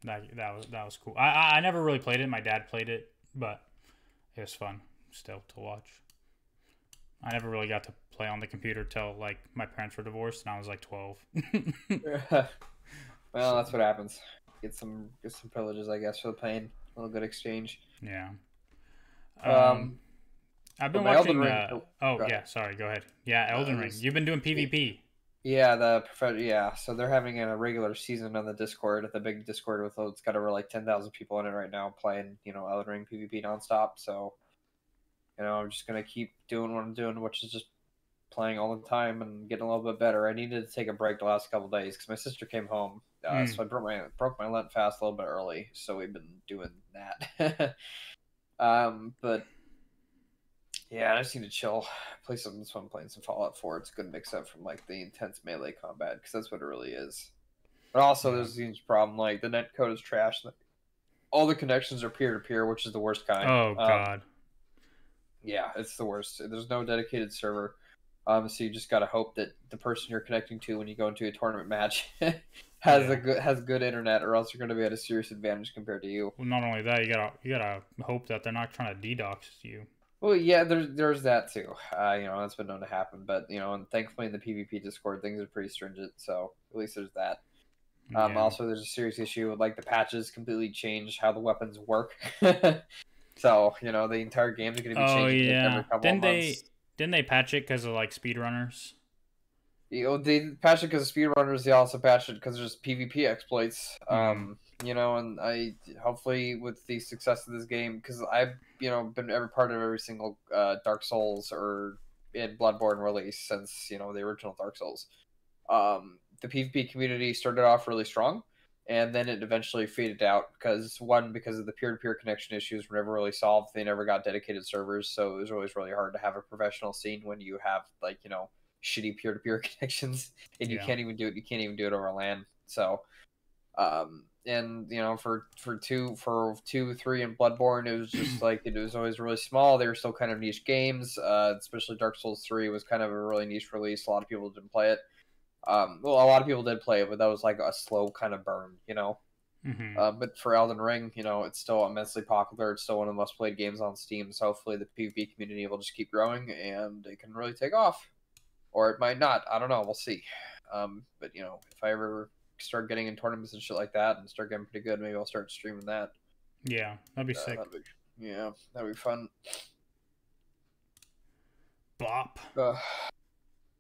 [SPEAKER 1] That that was that was cool. I I, I never really played it. My dad played it, but it was fun still to watch. I never really got to play on the computer till like my parents were divorced and I was like twelve. [laughs] [laughs]
[SPEAKER 2] well, that's what happens. Get some get some privileges, I guess, for the pain. A little good exchange.
[SPEAKER 1] yeah.
[SPEAKER 2] Um,
[SPEAKER 1] Um, I've been
[SPEAKER 2] but my Elden
[SPEAKER 1] watching. Uh,
[SPEAKER 2] oh,
[SPEAKER 1] oh yeah, sorry. Go ahead. Yeah, Elden
[SPEAKER 2] Uh,
[SPEAKER 1] Ring. You've been doing PvP.
[SPEAKER 2] Yeah, the yeah. So they're having a regular season on the Discord, the big Discord with it's got over like ten thousand people in it right now, playing you know Elden Ring PvP nonstop. So, you know, I'm just gonna keep doing what I'm doing, which is just playing all the time and getting a little bit better. I needed to take a break the last couple days because my sister came home, uh,
[SPEAKER 1] Mm.
[SPEAKER 2] so I broke my broke my Lent fast a little bit early. So we've been doing that. [laughs] um, but yeah, I just need to chill, [sighs] play something. So I'm playing some Fallout 4. It's a good mix up from like the intense melee combat because that's what it really is. But also,
[SPEAKER 1] Yeah.
[SPEAKER 2] there's a huge problem. Like the net code is trash. All the connections are peer to peer, which is the worst kind.
[SPEAKER 1] Oh
[SPEAKER 2] Um,
[SPEAKER 1] god.
[SPEAKER 2] yeah, it's the worst. There's no dedicated server. Um, so you just gotta hope that the person you're connecting to when you go into a tournament match [laughs] has
[SPEAKER 1] Yeah.
[SPEAKER 2] a good has good internet, or else you're gonna be at a serious advantage compared to you.
[SPEAKER 1] Well, not only that, you gotta you gotta hope that they're not trying to DDoS you.
[SPEAKER 2] Well, yeah, there's there's that too. Uh, you know, that's been known to happen, but you know, and thankfully in the PvP Discord things are pretty stringent, so at least there's that. Um,
[SPEAKER 1] Yeah.
[SPEAKER 2] Also, there's a serious issue with like the patches completely change how the weapons work. [laughs] so you know, the entire game's gonna be
[SPEAKER 1] Oh
[SPEAKER 2] changing like,
[SPEAKER 1] yeah.
[SPEAKER 2] every couple
[SPEAKER 1] Didn't
[SPEAKER 2] of
[SPEAKER 1] they
[SPEAKER 2] months.
[SPEAKER 1] didn't they patch it because of like speedrunners?
[SPEAKER 2] You know, they patch it because of speedrunners. They also patch it because there's PvP exploits. Um, you know, and I hopefully with the success of this game, because I've you know been every part of every single uh, Dark Souls or in Bloodborne release since you know the original Dark Souls. Um, the PvP community started off really strong, and then it eventually faded out because one because of the peer-to-peer connection issues were never really solved. They never got dedicated servers, so it was always really hard to have a professional scene when you have like you know shitty peer-to-peer [laughs] connections and you
[SPEAKER 1] Yeah.
[SPEAKER 2] can't even do it. You can't even do it over LAN. So, um, and you know for for two for two three and bloodborne it was just [clears throat] like it was always really small they were still kind of niche games uh especially dark souls 3 was kind of a really niche release a lot of people didn't play it um well a lot of people did play it but that was like a slow kind of burn you know
[SPEAKER 1] hmm
[SPEAKER 2] uh, but for elden ring you know it's still immensely popular it's still one of the most played games on steam so hopefully the pvp community will just keep growing and it can really take off or it might not i don't know we'll see um but you know if i ever start getting in tournaments and shit like that and start getting pretty good, maybe I'll start streaming that.
[SPEAKER 1] Yeah, that'd be
[SPEAKER 2] Uh,
[SPEAKER 1] sick.
[SPEAKER 2] that'd be- yeah, that'd be fun.
[SPEAKER 1] Bop.
[SPEAKER 2] Uh,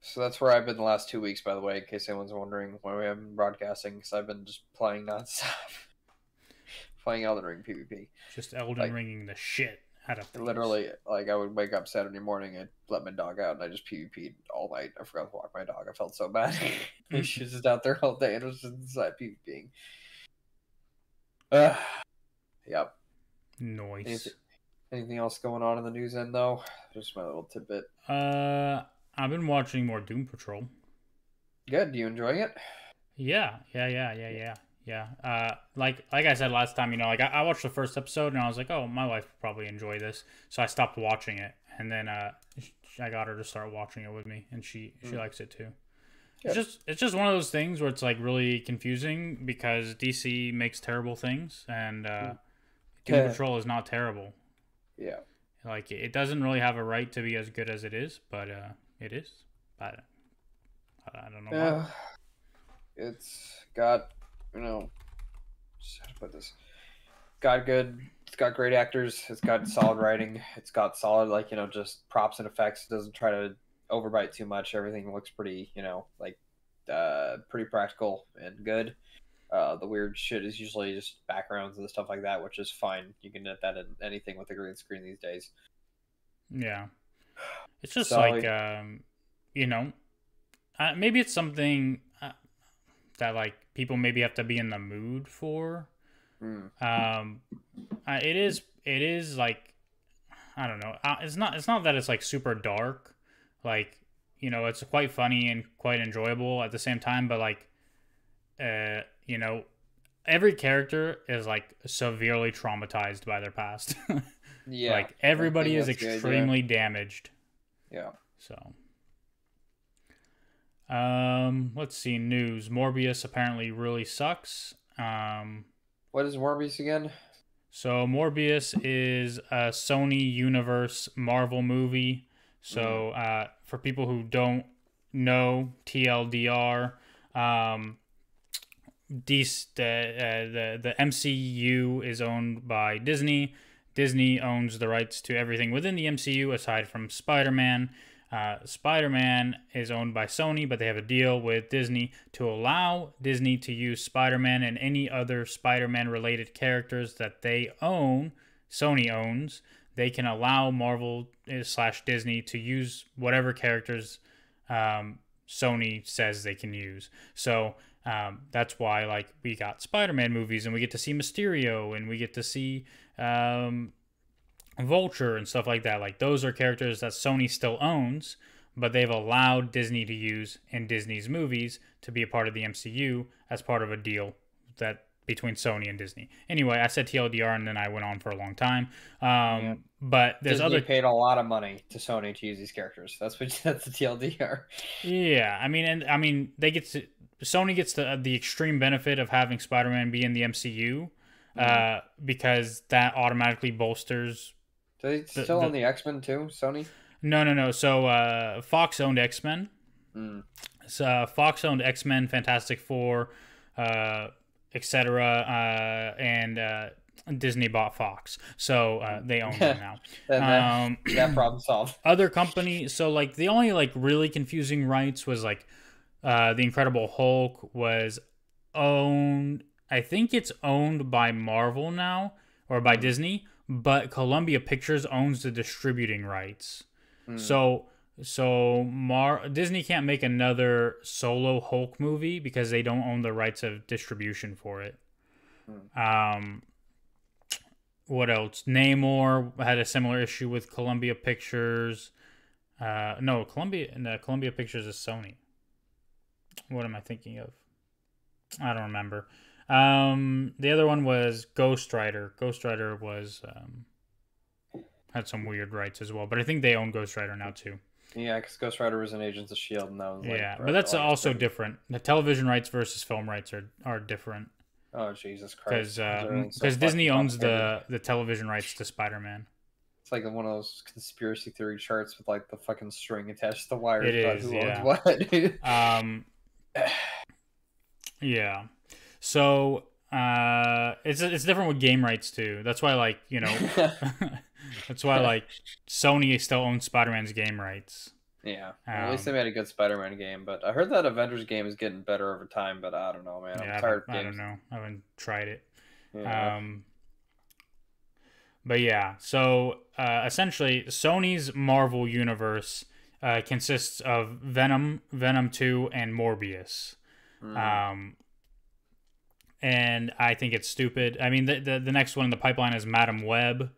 [SPEAKER 2] so that's where I've been the last two weeks, by the way, in case anyone's wondering why we haven't been broadcasting, because I've been just playing nonstop. [laughs] playing Elden Ring PvP.
[SPEAKER 1] Just Elden
[SPEAKER 2] Like-
[SPEAKER 1] ringing the shit out of things.
[SPEAKER 2] Literally, like, I would wake up Saturday morning and let my dog out, and I just PvP'd all night. I forgot to walk my dog. I felt so bad. [laughs] she was just out there all day, and it was just inside PvPing. Uh, yep.
[SPEAKER 1] Noise.
[SPEAKER 2] Anything- Anything else going on in the news end though? Just my little tidbit.
[SPEAKER 1] Uh, I've been watching more Doom Patrol.
[SPEAKER 2] Good. Do you enjoying it?
[SPEAKER 1] Yeah, yeah, yeah, yeah, yeah, yeah. Uh, like like I said last time, you know, like I, I watched the first episode and I was like, oh, my wife would probably enjoy this, so I stopped watching it, and then uh, I got her to start watching it with me, and she she
[SPEAKER 2] Mm.
[SPEAKER 1] likes it too. It's just it's just one of those things where it's like really confusing because DC makes terrible things, and uh,
[SPEAKER 2] Mm.
[SPEAKER 1] Doom
[SPEAKER 2] Yeah.
[SPEAKER 1] Patrol is not terrible.
[SPEAKER 2] Yeah.
[SPEAKER 1] Like it doesn't really have a right to be as good as it is, but uh, it is. I, I don't know. Why.
[SPEAKER 2] Yeah. It's got, you know, how to put this. Got good. It's got great actors. It's got solid writing. It's got solid, like you know, just props and effects. It doesn't try to overbite too much. Everything looks pretty, you know, like uh, pretty practical and good. Uh, the weird shit is usually just backgrounds and stuff like that, which is fine. You can get that in anything with a green screen these days.
[SPEAKER 1] Yeah. It's just
[SPEAKER 2] Solid.
[SPEAKER 1] like um you know, uh, maybe it's something uh, that like people maybe have to be in the mood for.
[SPEAKER 2] Mm.
[SPEAKER 1] Um uh, it is it is like I don't know. Uh, it's not it's not that it's like super dark. Like, you know, it's quite funny and quite enjoyable at the same time, but like uh you know, every character is like severely traumatized by their past. [laughs]
[SPEAKER 2] Yeah,
[SPEAKER 1] like everybody is
[SPEAKER 2] think that's the idea.
[SPEAKER 1] extremely damaged.
[SPEAKER 2] Yeah.
[SPEAKER 1] So, um, let's see. News: Morbius apparently really sucks. Um,
[SPEAKER 2] What is Morbius again?
[SPEAKER 1] so Morbius is a Sony Universe Marvel movie. So, uh, for people who don't know, TLDR, um, DC, uh, the the MCU is owned by Disney. Disney owns the rights to everything within the MCU aside from Spider Man. Uh, Spider Man is owned by Sony, but they have a deal with Disney to allow Disney to use Spider Man and any other Spider Man related characters that they own, Sony owns. They can allow Marvel uh, slash Disney to use whatever characters um, Sony says they can use. So um, that's why like we got Spider-Man movies and we get to see Mysterio and we get to see um, Vulture and stuff like that. Like those are characters that Sony still owns, but they've allowed Disney to use in Disney's movies to be a part of the MCU as part of a deal that between Sony and Disney. Anyway, I said TLDR and then I went on for a long time. Um,
[SPEAKER 2] Yeah.
[SPEAKER 1] But there's
[SPEAKER 2] Disney
[SPEAKER 1] other
[SPEAKER 2] paid a lot of money to Sony to use these characters. That's what [laughs] that's the TLDR.
[SPEAKER 1] Yeah, I mean, and I mean, they get to Sony gets the the extreme benefit of having Spider-Man be in the MCU, uh, because that automatically bolsters.
[SPEAKER 2] They still
[SPEAKER 1] the-
[SPEAKER 2] own the X Men too? Sony.
[SPEAKER 1] No, no, no. So uh, Fox owned X Men.
[SPEAKER 2] Mm.
[SPEAKER 1] So uh, Fox owned X Men, Fantastic Four, uh, etc. Uh, and uh, Disney bought Fox, so uh, they own [laughs] them now.
[SPEAKER 2] And that,
[SPEAKER 1] Um,
[SPEAKER 2] that problem solved. [clears throat]
[SPEAKER 1] other company so like the only like really confusing rights was like uh, the Incredible Hulk was owned. I think it's owned by Marvel now or by Disney, but Columbia Pictures owns the distributing rights.
[SPEAKER 2] Hmm.
[SPEAKER 1] So so Mar Disney can't make another solo Hulk movie because they don't own the rights of distribution for it. Um, what else? Namor had a similar issue with Columbia Pictures. Uh, no, Columbia. No, Columbia Pictures is Sony. What am I thinking of? I don't remember. Um, the other one was Ghost Rider. Ghost Rider was um, had some weird rights as well, but I think they own Ghost Rider now too.
[SPEAKER 2] Yeah, because Ghost Rider was an Agents of Shield, and that was like,
[SPEAKER 1] yeah, but that's also
[SPEAKER 2] pretty-
[SPEAKER 1] different. The television rights versus film rights are are different
[SPEAKER 2] Oh Jesus Christ!
[SPEAKER 1] because Disney owns the the television rights to Spider Man.
[SPEAKER 2] It's like one of those conspiracy theory charts with like the fucking string attached to the wires.
[SPEAKER 1] It is,
[SPEAKER 2] who
[SPEAKER 1] yeah.
[SPEAKER 2] owns what. [laughs]
[SPEAKER 1] Um, [sighs] yeah. So uh, it's it's different with game rights too. That's why like you know [laughs] [laughs] that's why like Sony still owns Spider Man's game rights.
[SPEAKER 2] yeah, at least they
[SPEAKER 1] Um,
[SPEAKER 2] made a good Spider-Man game. But I heard that Avengers game is getting better over time. But I don't know, man.
[SPEAKER 1] yeah,
[SPEAKER 2] I'm
[SPEAKER 1] I,
[SPEAKER 2] tired of
[SPEAKER 1] I don't know. I haven't tried it.
[SPEAKER 2] Yeah.
[SPEAKER 1] Um, but yeah, so uh, essentially, Sony's Marvel universe uh, consists of Venom, Venom Two, and Morbius.
[SPEAKER 2] Mm.
[SPEAKER 1] Um, and I think it's stupid. I mean, the the, the next one in the pipeline is Madame Web.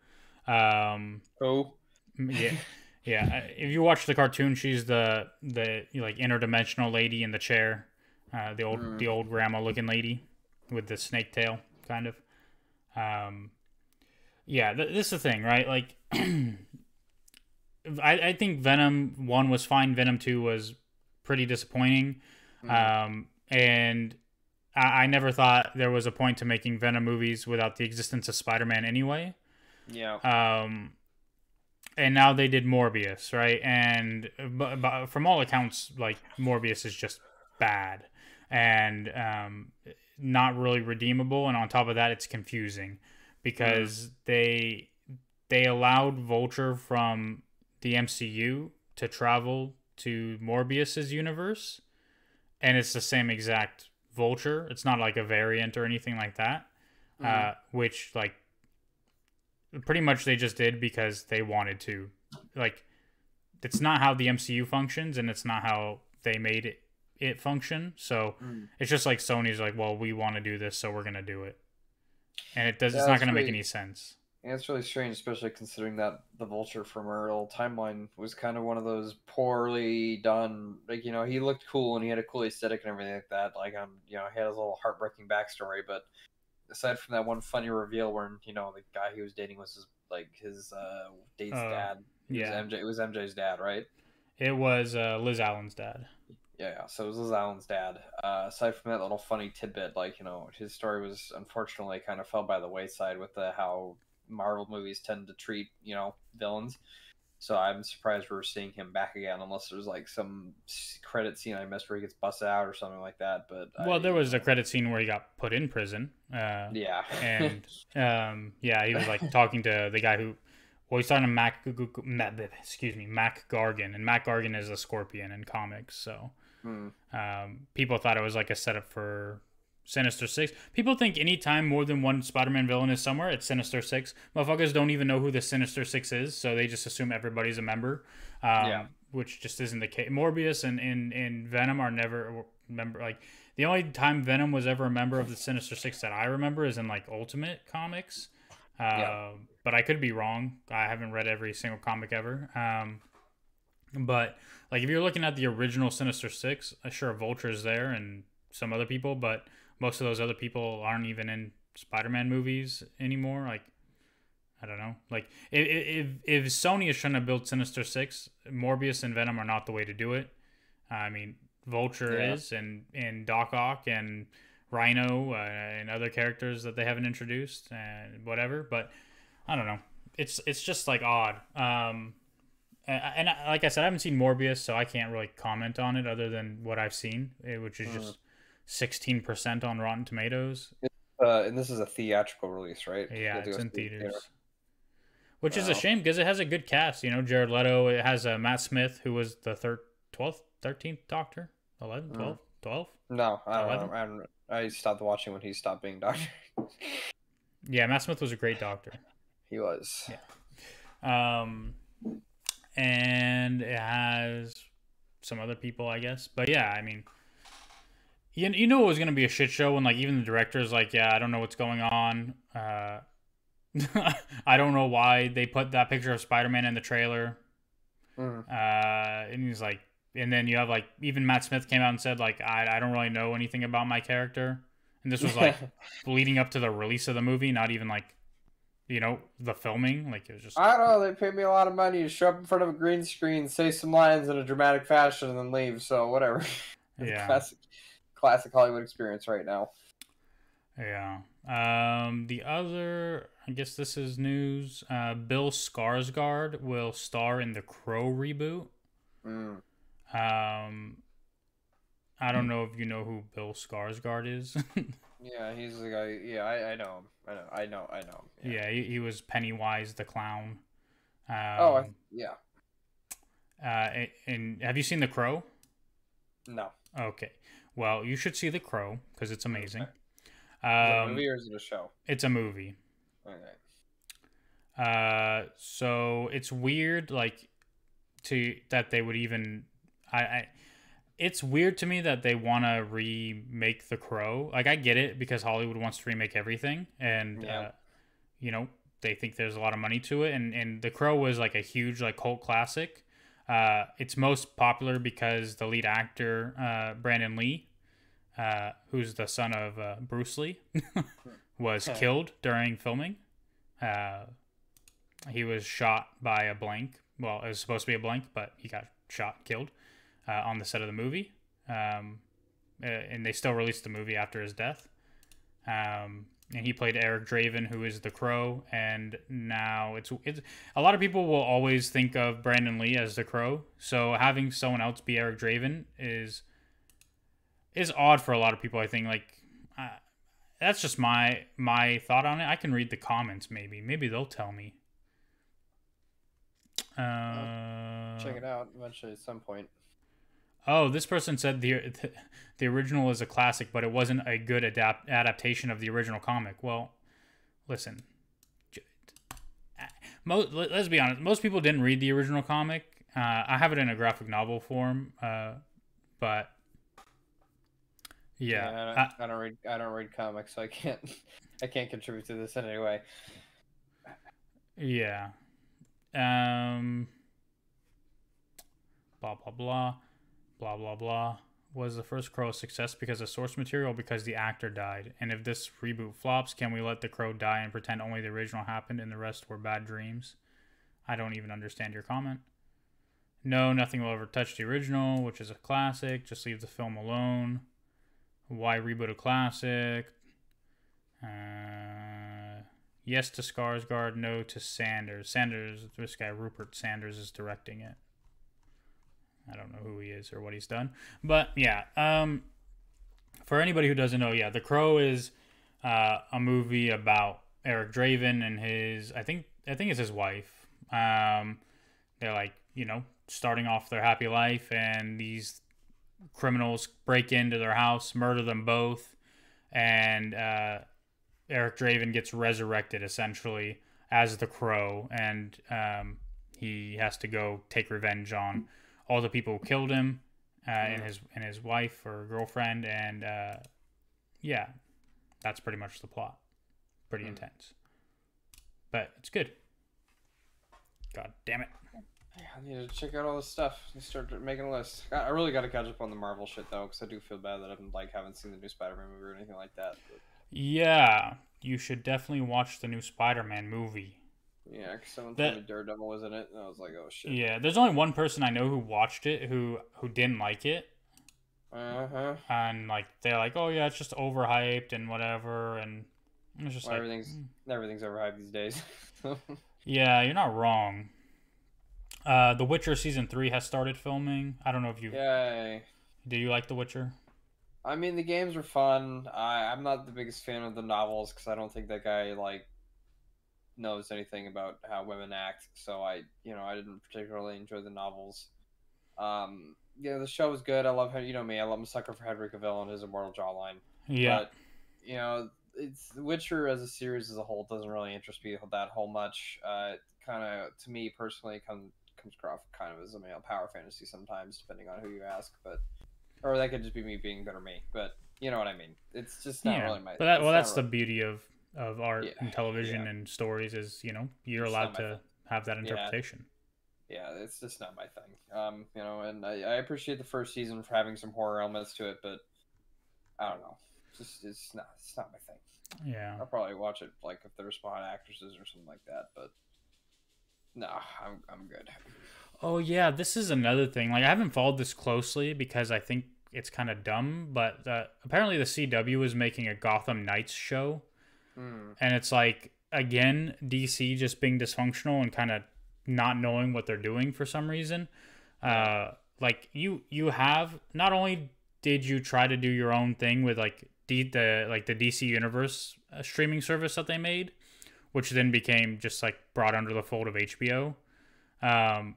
[SPEAKER 1] Um,
[SPEAKER 2] oh,
[SPEAKER 1] yeah, [laughs] yeah. If you watch the cartoon, she's the the like interdimensional lady in the chair, uh, the old
[SPEAKER 2] Mm.
[SPEAKER 1] the old grandma looking lady with the snake tail, kind of. Um, yeah, th- this is the thing, right? Like, [clears throat] I I think Venom one was fine. Venom two was pretty disappointing.
[SPEAKER 2] Mm.
[SPEAKER 1] Um, and I, I never thought there was a point to making Venom movies without the existence of Spider Man anyway.
[SPEAKER 2] yeah.
[SPEAKER 1] Um, and now they did Morbius, right? And but, but from all accounts, like Morbius is just bad and um, not really redeemable. And on top of that, it's confusing because they they allowed Vulture from the MCU to travel to Morbius's universe, and it's the same exact Vulture. It's not like a variant or anything like that.
[SPEAKER 2] Mhm.
[SPEAKER 1] Uh, which like pretty much they just did because they wanted to. Like, it's not how the MCU functions, and it's not how they made it it function. So
[SPEAKER 2] Mm.
[SPEAKER 1] it's just like Sony's like, well, we want to do this, so we're gonna do it, and it does. It's not gonna make any sense.
[SPEAKER 2] It's really strange, especially considering that the Vulture from our old timeline was kind of one of those poorly done. Like you know, he looked cool and he had a cool aesthetic and everything like that. Like um, you know, he had his little heartbreaking backstory. But aside from that one funny reveal, where you know the guy he was dating was his like his uh date's
[SPEAKER 1] Uh,
[SPEAKER 2] dad. It
[SPEAKER 1] yeah.
[SPEAKER 2] was MJ. It was MJ's dad, right?
[SPEAKER 1] It was uh, Liz Allan's dad.
[SPEAKER 2] Yeah, yeah. So it was Liz Allan's dad. Uh, aside from that little funny tidbit, like you know, his story was unfortunately kind of fell by the wayside with the how Marvel movies tend to treat you know villains. So I'm surprised we're seeing him back again, unless there's like some credit scene I missed where he gets busted out or something like that. But
[SPEAKER 1] Well,
[SPEAKER 2] I-
[SPEAKER 1] there was a credit scene where he got put in prison. Uh,
[SPEAKER 2] yeah,
[SPEAKER 1] and [laughs] um, yeah, he was like talking to the guy who, well, he's talking to Mac, excuse me, Mac Gargan, and Mac Gargan is a Scorpion in comics, so
[SPEAKER 2] Hmm.
[SPEAKER 1] um, people thought it was like a setup for Sinister Six. People think anytime more than one Spider-Man villain is somewhere, it's Sinister Six. Motherfuckers don't even know who the Sinister Six is, so they just assume everybody's a member. Um,
[SPEAKER 2] Yeah.
[SPEAKER 1] Which just isn't the case. Morbius and, and, and Venom are never member. Like the only time Venom was ever a member of the Sinister Six that I remember is in like Ultimate Comics. Uh,
[SPEAKER 2] Yeah.
[SPEAKER 1] But I could be wrong. I haven't read every single comic ever. Um, but like if you're looking at the original Sinister Six, uh, sure Vulture's there and some other people, but most of those other people aren't even in Spider-Man movies anymore. Like I don't know. Like if if if Sony is trying to build Sinister Six, Morbius and Venom are not the way to do it. I mean, Vulture
[SPEAKER 2] Yeah.
[SPEAKER 1] is, and and Doc Ock and Rhino uh, and other characters that they haven't introduced and whatever. But I don't know. It's it's just like odd. Um, and, and like I said, I haven't seen Morbius, so I can't really comment on it other than what I've seen, eh, which is
[SPEAKER 2] Mm.
[SPEAKER 1] just sixteen percent on Rotten Tomatoes.
[SPEAKER 2] Uh, and this is a theatrical release, right?
[SPEAKER 1] Yeah, it's in
[SPEAKER 2] see it in
[SPEAKER 1] theaters. Which is a shame because it has a good cast. You know, Jared Leto. It has uh, Matt Smith, who was the third, twelfth, thirteenth Doctor. 11,
[SPEAKER 2] Mm.
[SPEAKER 1] 12, 12?
[SPEAKER 2] No, I don't
[SPEAKER 1] Eleven?
[SPEAKER 2] know. I, don't, I stopped watching when he stopped being Doctor. [laughs]
[SPEAKER 1] Yeah, Matt Smith was a great doctor.
[SPEAKER 2] he was.
[SPEAKER 1] Yeah. Um, and it has some other people, I guess. But yeah, I mean, you, you knew it was going to be a shit show when, like, even the director's like, yeah, I don't know what's going on. Uh, [laughs] I don't know why they put that picture of Spider Man in the trailer.
[SPEAKER 2] Mm.
[SPEAKER 1] Uh, and he's like, and then you have, like, even Matt Smith came out and said, like, I, I don't really know anything about my character. And this was, like, [laughs] leading up to the release of the movie, not even, like, you know, the filming. Like, it was just.
[SPEAKER 2] I don't know. They paid me a lot of money to show up in front of a green screen, say some lines in a dramatic fashion, and then leave. So whatever. [laughs]
[SPEAKER 1] Yeah.
[SPEAKER 2] Classic, classic Hollywood experience right now.
[SPEAKER 1] Yeah. Um, the other, I guess this is news. Uh, Bill Skarsgård will star in the Crow reboot.
[SPEAKER 2] Mm.
[SPEAKER 1] Um, I don't know if you know who Bill Skarsgård is. [laughs]
[SPEAKER 2] Yeah, he's the guy. Yeah, I, I know him. I know. I know. I know. him.
[SPEAKER 1] yeah, he, he was Pennywise the clown. Um,
[SPEAKER 2] Oh, I, yeah.
[SPEAKER 1] uh, and, and have you seen the Crow?
[SPEAKER 2] No.
[SPEAKER 1] Okay. Well, you should see the Crow because it's amazing.
[SPEAKER 2] Is it a
[SPEAKER 1] Um,
[SPEAKER 2] movie or is it a show?
[SPEAKER 1] it's a movie.
[SPEAKER 2] Okay.
[SPEAKER 1] Uh, so it's weird, like, to that they would even, I, I it's weird to me that they want to remake The Crow. Like, I get it because Hollywood wants to remake everything, and
[SPEAKER 2] Yeah.
[SPEAKER 1] uh, you know they think there's a lot of money to it, and and The Crow was like a huge like cult classic. Uh, it's most popular because the lead actor, uh, Brandon Lee, uh, who's the son of uh, Bruce Lee, [laughs] was
[SPEAKER 2] Okay.
[SPEAKER 1] killed during filming. Uh, he was shot by a blank. Well, it was supposed to be a blank, but he got shot, killed uh, on the set of the movie. Um, and they still released the movie after his death. Um, and he played Eric Draven, who is the Crow. And now it's it's a lot of people will always think of Brandon Lee as the Crow. So having someone else be Eric Draven is is odd for a lot of people. I think like. Uh, that's just my my thought on it. I can read the comments. Maybe maybe they'll tell me. Uh,
[SPEAKER 2] Check it out eventually at some point.
[SPEAKER 1] Oh, this person said the [laughs] the original is a classic, but it wasn't a good adapt adaptation of the original comic. Well, listen, j- mo- let- let's be honest. Most people didn't read the original comic. Uh, I have it in a graphic novel form, uh, but yeah,
[SPEAKER 2] I, don't,
[SPEAKER 1] I-
[SPEAKER 2] I don't read. I don't read comics, so I can't. [laughs] I can't contribute to this in any way.
[SPEAKER 1] Yeah. Um. Blah blah blah, blah blah blah. Was the first Crow a success because of source material, because the actor died? And if this reboot flops, can we let the Crow die and pretend only the original happened and the rest were bad dreams? I don't even understand your comment. No, nothing will ever touch the original, which is a classic. Just leave the film alone. Why reboot a classic? Uh, yes to Skarsgård, no to Sanders. Sanders, this guy Rupert Sanders is directing it. I don't know who he is or what he's done, but yeah. Um, for anybody who doesn't know, yeah, The Crow is uh, a movie about Eric Draven and his. I think I think it's his wife. Um, they're like you know starting off their happy life, and these criminals break into their house, murder them both, and uh, Eric Draven gets resurrected essentially as the Crow, and um, he has to go take revenge on all the people who killed him, uh, and his and his wife or girlfriend, and uh, yeah, that's pretty much the plot. Pretty
[SPEAKER 2] Hmm.
[SPEAKER 1] intense, but it's good. God damn it!
[SPEAKER 2] I need to check out all this stuff and start making a list. I I really got to catch up on the Marvel shit though, because I do feel bad that I'm like haven't seen the new Spider-Man movie or anything like that. But,
[SPEAKER 1] Yeah, you should definitely watch the new Spider-Man movie.
[SPEAKER 2] Yeah, because someone
[SPEAKER 1] That-
[SPEAKER 2] told me Daredevil was in it, and I was like, oh shit.
[SPEAKER 1] Yeah, there's only one person I know who watched it who who didn't like it,
[SPEAKER 2] Uh huh.
[SPEAKER 1] and like they're like, oh yeah, it's just overhyped and whatever, and it's just
[SPEAKER 2] Well,
[SPEAKER 1] like,
[SPEAKER 2] everything's
[SPEAKER 1] mm.
[SPEAKER 2] everything's overhyped these days. [laughs]
[SPEAKER 1] yeah, you're not wrong. Uh, The Witcher season three has started filming. I don't know if you
[SPEAKER 2] Yay.
[SPEAKER 1] do you like The Witcher?
[SPEAKER 2] I mean, the games are fun. I, I'm not the biggest fan of the novels because I don't think that guy like knows anything about how women act. So I, you know, I didn't particularly enjoy the novels. Um, yeah, the show was good. I love him. You know me. I love a sucker for Henry Cavill and his immortal jawline.
[SPEAKER 1] Yeah.
[SPEAKER 2] But you know, it's Witcher as a series as a whole doesn't really interest me that whole much. Uh, kind of to me personally, come comes across kind of as a male power fantasy sometimes, depending on who you ask. But or that could just be me being better me. But you know what I mean. It's just not
[SPEAKER 1] yeah.
[SPEAKER 2] really my.
[SPEAKER 1] But that, well, that's the beauty of of art
[SPEAKER 2] Yeah,
[SPEAKER 1] and television
[SPEAKER 2] yeah.
[SPEAKER 1] and stories is you know you're
[SPEAKER 2] It's
[SPEAKER 1] allowed to
[SPEAKER 2] thing.
[SPEAKER 1] have that interpretation.
[SPEAKER 2] yeah, it's just not my thing. Um, you know, and I, I appreciate the first season for having some horror elements to it, but I don't know. It's just it's not it's not my thing.
[SPEAKER 1] Yeah.
[SPEAKER 2] I'll probably watch it like if there's spot actresses or something like that, but no, I'm I'm good.
[SPEAKER 1] Oh yeah, this is another thing. Like I haven't followed this closely because I think it's kind of dumb. But uh, apparently the CW is making a Gotham Knights show,
[SPEAKER 2] Hmm.
[SPEAKER 1] and it's like again DC just being dysfunctional and kind of not knowing what they're doing for some reason. Uh, like you you have not only did you try to do your own thing with like D, the like the DC Universe uh, streaming service that they made, which then became just like brought under the fold of HBO. Um,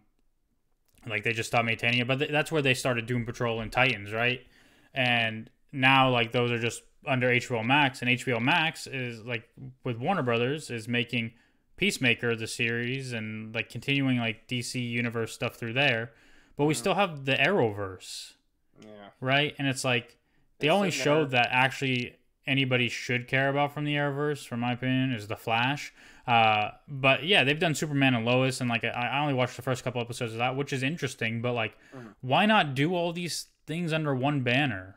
[SPEAKER 1] like they just stopped maintaining it, but th- that's where they started Doom Patrol and Titans, right? And now like those are just under HBO Max, and HBO Max is like with Warner Brothers is making Peacemaker the series and like continuing like DC Universe stuff through there, but we
[SPEAKER 2] Mhm.
[SPEAKER 1] still have the Arrowverse,
[SPEAKER 2] Yeah.
[SPEAKER 1] right? And it's like the
[SPEAKER 2] It's
[SPEAKER 1] only
[SPEAKER 2] sitting
[SPEAKER 1] show
[SPEAKER 2] there.
[SPEAKER 1] that actually anybody should care about from the Arrowverse, from my opinion, is the Flash. Uh, but yeah, they've done Superman and Lois, and like I, I only watched the first couple episodes of that, which is interesting. But like,
[SPEAKER 2] Mhm.
[SPEAKER 1] why not do all these things under one banner?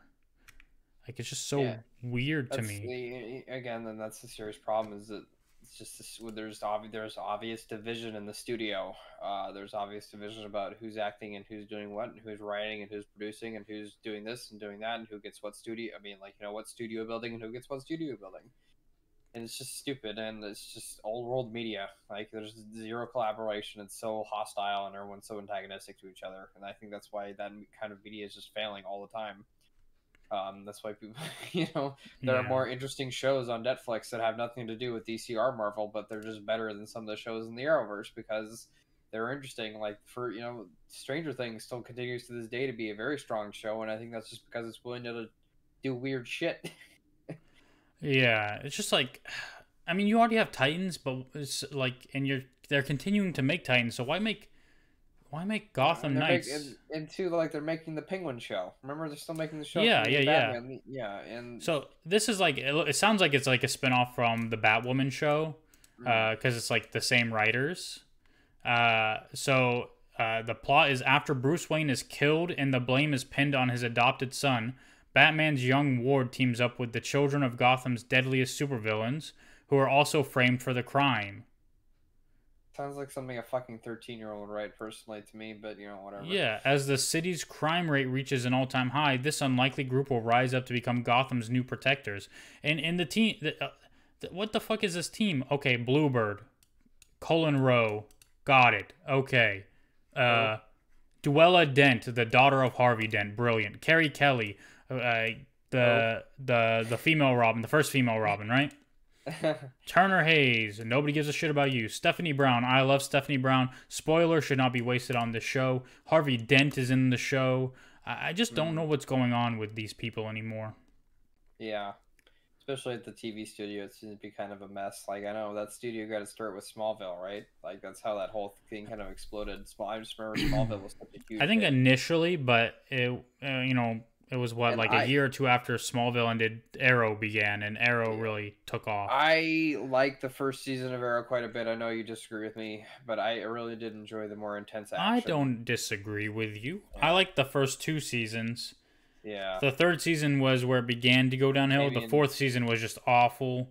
[SPEAKER 1] Like it's just so
[SPEAKER 2] Yeah.
[SPEAKER 1] Weird to me.
[SPEAKER 2] the, again, then that's the serious problem is that it's just this, there's obvi- there's obvious division in the studio. Uh, there's obvious division about who's acting and who's doing what, and who's writing and who's producing and who's doing this and doing that and who gets what studio. I mean, like you know what studio building and who gets what studio building. And it's just stupid, and it's just old world media. Like there's zero collaboration. It's so hostile, and everyone's so antagonistic to each other. And I think that's why that kind of media is just failing all the time. Um, that's why people, [laughs] you know, there are more interesting shows on Netflix that have nothing to do with DC or Marvel, but they're just better than some of the shows in the Arrowverse because they're interesting. Like for you know, Stranger Things still continues to this day to be a very strong show, and I think that's just because it's willing to do weird shit. [laughs]
[SPEAKER 1] Yeah, it's just like, [sighs] I mean, you already have Titans, but it's like, and you're they're continuing to make Titans, so why make, why make Gotham Knights?
[SPEAKER 2] Make, and, and two, like they're making the Penguin show. Remember, they're still making the show.
[SPEAKER 1] Yeah, yeah, yeah.
[SPEAKER 2] Yeah, and
[SPEAKER 1] So this is like it, it sounds like it's like a spinoff from the Batwoman show
[SPEAKER 2] Mm.
[SPEAKER 1] because it's like the same writers. Uh, so uh, the plot is after Bruce Wayne is killed and the blame is pinned on his adopted son, Batman's young ward teams up with the children of Gotham's deadliest supervillains, who are also framed for the crime.
[SPEAKER 2] Sounds like something a fucking thirteen-year-old would write personally to me, but you know, whatever.
[SPEAKER 1] Yeah, as the city's crime rate reaches an all-time high, this unlikely group will rise up to become Gotham's new protectors. And in the team, the, uh, the, what the fuck is this team? Okay, Bluebird, Cullen Row, got it. Okay, uh, Duela Dent, the daughter of Harvey Dent, brilliant. Carrie Kelley, uh, the the the female Robin, the first female Robin, right? [laughs] Turner Hayes, nobody gives a shit about you. Stephanie Brown, I love Stephanie Brown. Spoiler should not be wasted on this show. Harvey Dent is in the show. I just don't know what's going on with these people anymore.
[SPEAKER 2] Yeah. Especially at the TV studio, it seems to be kind of a mess. Like I know that studio got to start with Smallville, right? Like that's how that whole thing kind of exploded. Small, I just remember Smallville was such a [clears throat] huge.
[SPEAKER 1] I think
[SPEAKER 2] hit.
[SPEAKER 1] initially, but it, uh, you know, it was what
[SPEAKER 2] And
[SPEAKER 1] like
[SPEAKER 2] I-
[SPEAKER 1] a year or two after Smallville ended, Arrow began, and Arrow really took off.
[SPEAKER 2] I like the first season of Arrow quite a bit. I know you disagree with me, but I really did enjoy the more intense action.
[SPEAKER 1] I don't disagree with you.
[SPEAKER 2] Yeah.
[SPEAKER 1] I like the first two seasons.
[SPEAKER 2] Yeah.
[SPEAKER 1] The third season was where it began to go downhill.
[SPEAKER 2] Maybe
[SPEAKER 1] the
[SPEAKER 2] in-
[SPEAKER 1] fourth season was just awful.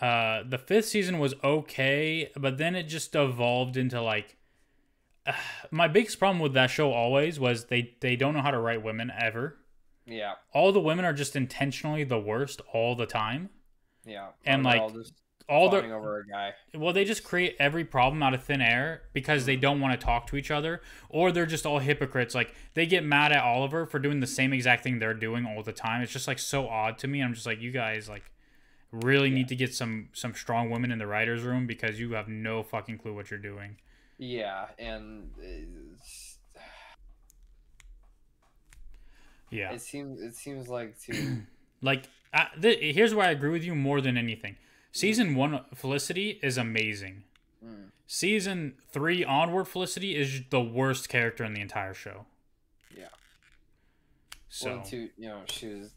[SPEAKER 1] Uh, the fifth season was okay, but then it just evolved into like. [sighs] my biggest problem with that show always was they they don't know how to write women ever.
[SPEAKER 2] Yeah.
[SPEAKER 1] All the women are just intentionally the worst all the time.
[SPEAKER 2] Yeah.
[SPEAKER 1] Oh,
[SPEAKER 2] and,
[SPEAKER 1] like,
[SPEAKER 2] all
[SPEAKER 1] All the
[SPEAKER 2] over a guy.
[SPEAKER 1] well, they just create every problem out of thin air because they mm-hmm. don't want to talk to each other, or they're just all hypocrites. Like they get mad at Oliver for doing the same exact thing they're doing all the time. It's just like so odd to me. I'm just like, you guys like really need to get some some strong women in the writers' room because you have no fucking clue what you're doing.
[SPEAKER 2] Yeah, and uh, it's,
[SPEAKER 1] Yeah.
[SPEAKER 2] It seems it seems like to [clears throat]
[SPEAKER 1] Like, th- here's where I agree with you more than anything. Season one Felicity is amazing.
[SPEAKER 2] Mm.
[SPEAKER 1] Season three onward Felicity is the worst character in the entire show.
[SPEAKER 2] Yeah.
[SPEAKER 1] So
[SPEAKER 2] well, to you know, she was.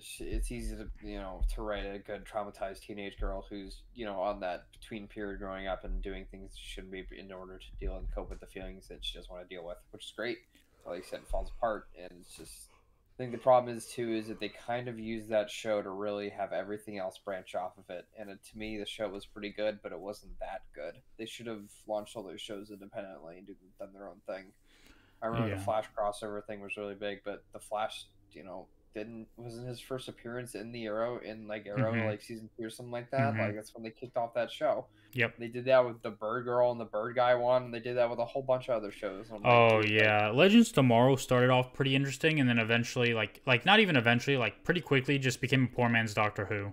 [SPEAKER 2] She, it's easy to you know to write a good traumatized teenage girl who's you know on that between period growing up and doing things she shouldn't be in order to deal and cope with the feelings that she doesn't want to deal with, which is great. Like I said, it falls apart, and it's just. I think the problem is too is that they kind of use that show to really have everything else branch off of it, and it, to me the show was pretty good, but it wasn't that good. They should have launched all those shows independently and done their own thing. I remember
[SPEAKER 1] Yeah.
[SPEAKER 2] the Flash crossover thing was really big, but the Flash, you know, didn't wasn't his first appearance in the Arrow in like Arrow
[SPEAKER 1] Mhm.
[SPEAKER 2] like season two or something like that.
[SPEAKER 1] Mhm.
[SPEAKER 2] Like that's when they kicked off that show.
[SPEAKER 1] Yep.
[SPEAKER 2] They did that with the Bird Girl and the Bird Guy one. And they did that with a whole bunch of other shows. Like,
[SPEAKER 1] Oh yeah, Legends Tomorrow started off pretty interesting, and then eventually, like, like not even eventually, like pretty quickly, just became a poor man's Doctor Who.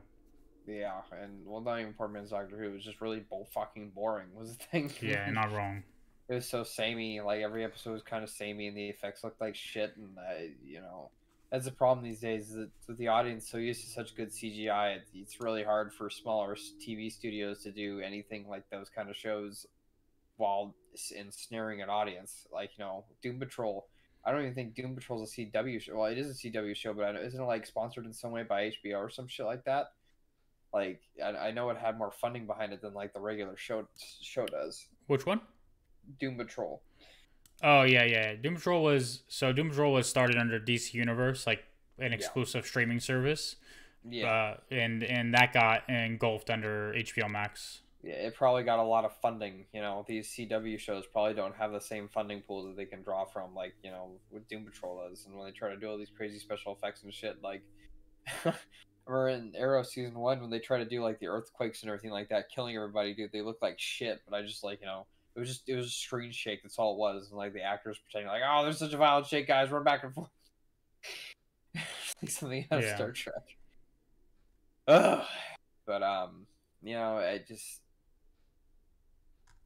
[SPEAKER 2] yeah, and well, not even Poor Man's Doctor Who. It was just really fucking boring. Was the thing.
[SPEAKER 1] Yeah, [laughs] not wrong.
[SPEAKER 2] it was so samey. Like every episode was kind of samey, and the effects looked like shit. And I, you know, that's the problem these days. Is that with the audience so used to such good CGI, it's really hard for smaller TV studios to do anything like those kind of shows while ensnaring an audience. Like you know, Doom Patrol. I don't even think Doom Patrol's a CW show. Well, it is a CW show, but I know, isn't it like sponsored in some way by HBO or some shit like that? Like I, I know it had more funding behind it than like the regular show show does.
[SPEAKER 1] Which one?
[SPEAKER 2] Doom Patrol.
[SPEAKER 1] Oh yeah, yeah. Doom Patrol was so Doom Patrol was started under DC Universe, like an
[SPEAKER 2] Yeah.
[SPEAKER 1] exclusive streaming service.
[SPEAKER 2] Yeah.
[SPEAKER 1] Uh, and and that got engulfed under HBO Max.
[SPEAKER 2] Yeah, it probably got a lot of funding. You know, these CW shows probably don't have the same funding pool that they can draw from, like you know, what Doom Patrol is. And when they try to do all these crazy special effects and shit, like, [laughs] or in Arrow season one when they try to do like the earthquakes and everything like that, killing everybody, dude, they look like shit. But I just like you know, it was just it was a screen shake. That's all it was, and like the actors pretending like, oh, there's such a violent shake, guys, run back and forth. [laughs] like something out of
[SPEAKER 1] Yeah.
[SPEAKER 2] Star Trek. Ugh. But um, you know, I just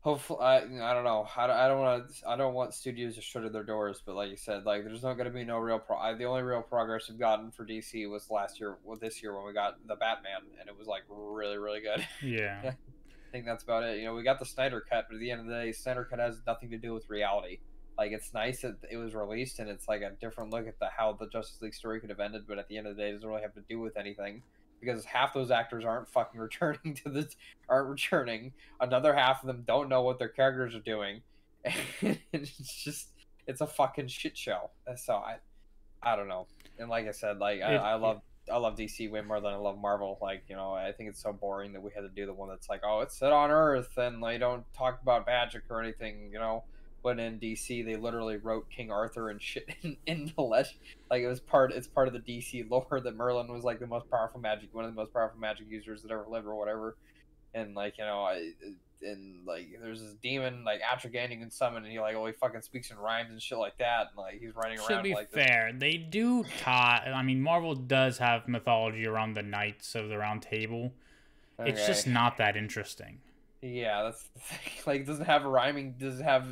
[SPEAKER 2] hopefully I, I don't know I, don't- I don't want to I don't want studios to shut their doors but like you said like there's not going to be no real pro I, the only real progress we've gotten for DC was last year well this year when we got the Batman and it was like really really good
[SPEAKER 1] Yeah. [laughs]
[SPEAKER 2] I think that's about it. You know we got the Snyder cut but at the end of the day Snyder cut has nothing to do with reality. Like it's nice that it was released and it's like a different look at the how the Justice League story could have ended but at the end of the day it doesn't really have to do with anything because half those actors aren't fucking [laughs] returning to the aren't returning. Another half of them don't know what their characters are doing. [laughs] And it's just it's a fucking shit show. So i i don't know. And like i said like I,
[SPEAKER 1] It-
[SPEAKER 2] I love i love dc way more than i love marvel like you know i think it's so boring that we had to do the one that's like oh it's set on earth and they don't talk about magic or anything you know? When in dc they literally wrote king arthur and shit [laughs] in, in the legend like it was part it's part of the dc [laughs] lore that merlin was like the most powerful magic one of the most powerful magic users that ever lived or whatever. And like you know I and like there's this demon like Etrigan you can summon and he like oh he fucking speaks in rhymes and shit like that and like he's running
[SPEAKER 1] To
[SPEAKER 2] around
[SPEAKER 1] be
[SPEAKER 2] like this.
[SPEAKER 1] fair, they do tie. I mean, Marvel does have mythology around the Knights of the Round Table. It's just not that interesting.
[SPEAKER 2] yeah that's the [laughs] thing. like it doesn't have a rhyming Doesn't have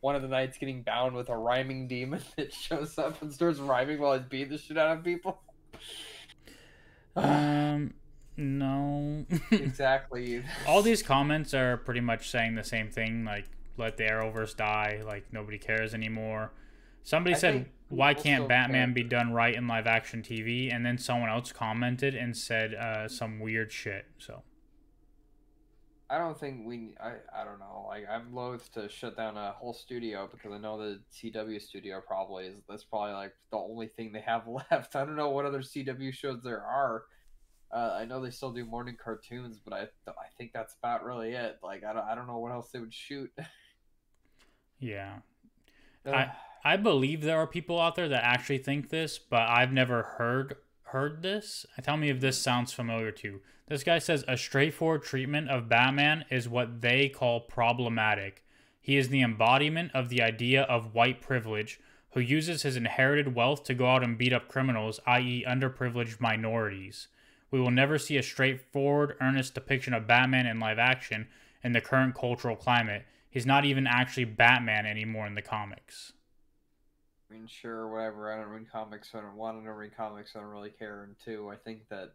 [SPEAKER 2] one of the knights getting bound with a rhyming demon [laughs] that shows up and starts rhyming while he's beating the shit out of people
[SPEAKER 1] Um, no.
[SPEAKER 2] exactly [laughs]
[SPEAKER 1] All these comments are pretty much saying the same thing. Like, let the Arrowverse die. Like, nobody cares anymore. Somebody
[SPEAKER 2] I
[SPEAKER 1] said, "Why can't Batman
[SPEAKER 2] care.
[SPEAKER 1] be done right in live action TV?" And then someone else commented and said uh, some weird shit. So
[SPEAKER 2] I don't think we. I, I don't know. Like I'm loath to shut down a whole studio because I know the CW studio probably is. That's probably like the only thing they have [laughs] left. I don't know what other CW shows there are. Uh, I know they still do morning cartoons, but I I think that's about really it. Like I don't I don't know what else they would shoot. [laughs]
[SPEAKER 1] yeah, I- I believe there are people out there that actually think this, but I've never heard heard this. Tell me if this sounds familiar to you. This guy says a straightforward treatment of Batman is what they call problematic. He is the embodiment of the idea of white privilege who uses his inherited wealth to go out and beat up criminals, i.e., underprivileged minorities. We will never see a straightforward, earnest depiction of Batman in live action in the current cultural climate. He's not even actually Batman anymore in the comics.
[SPEAKER 2] I mean, sure, whatever. I don't read comics. So I don't want to read comics. So I don't really care. And two, I think that,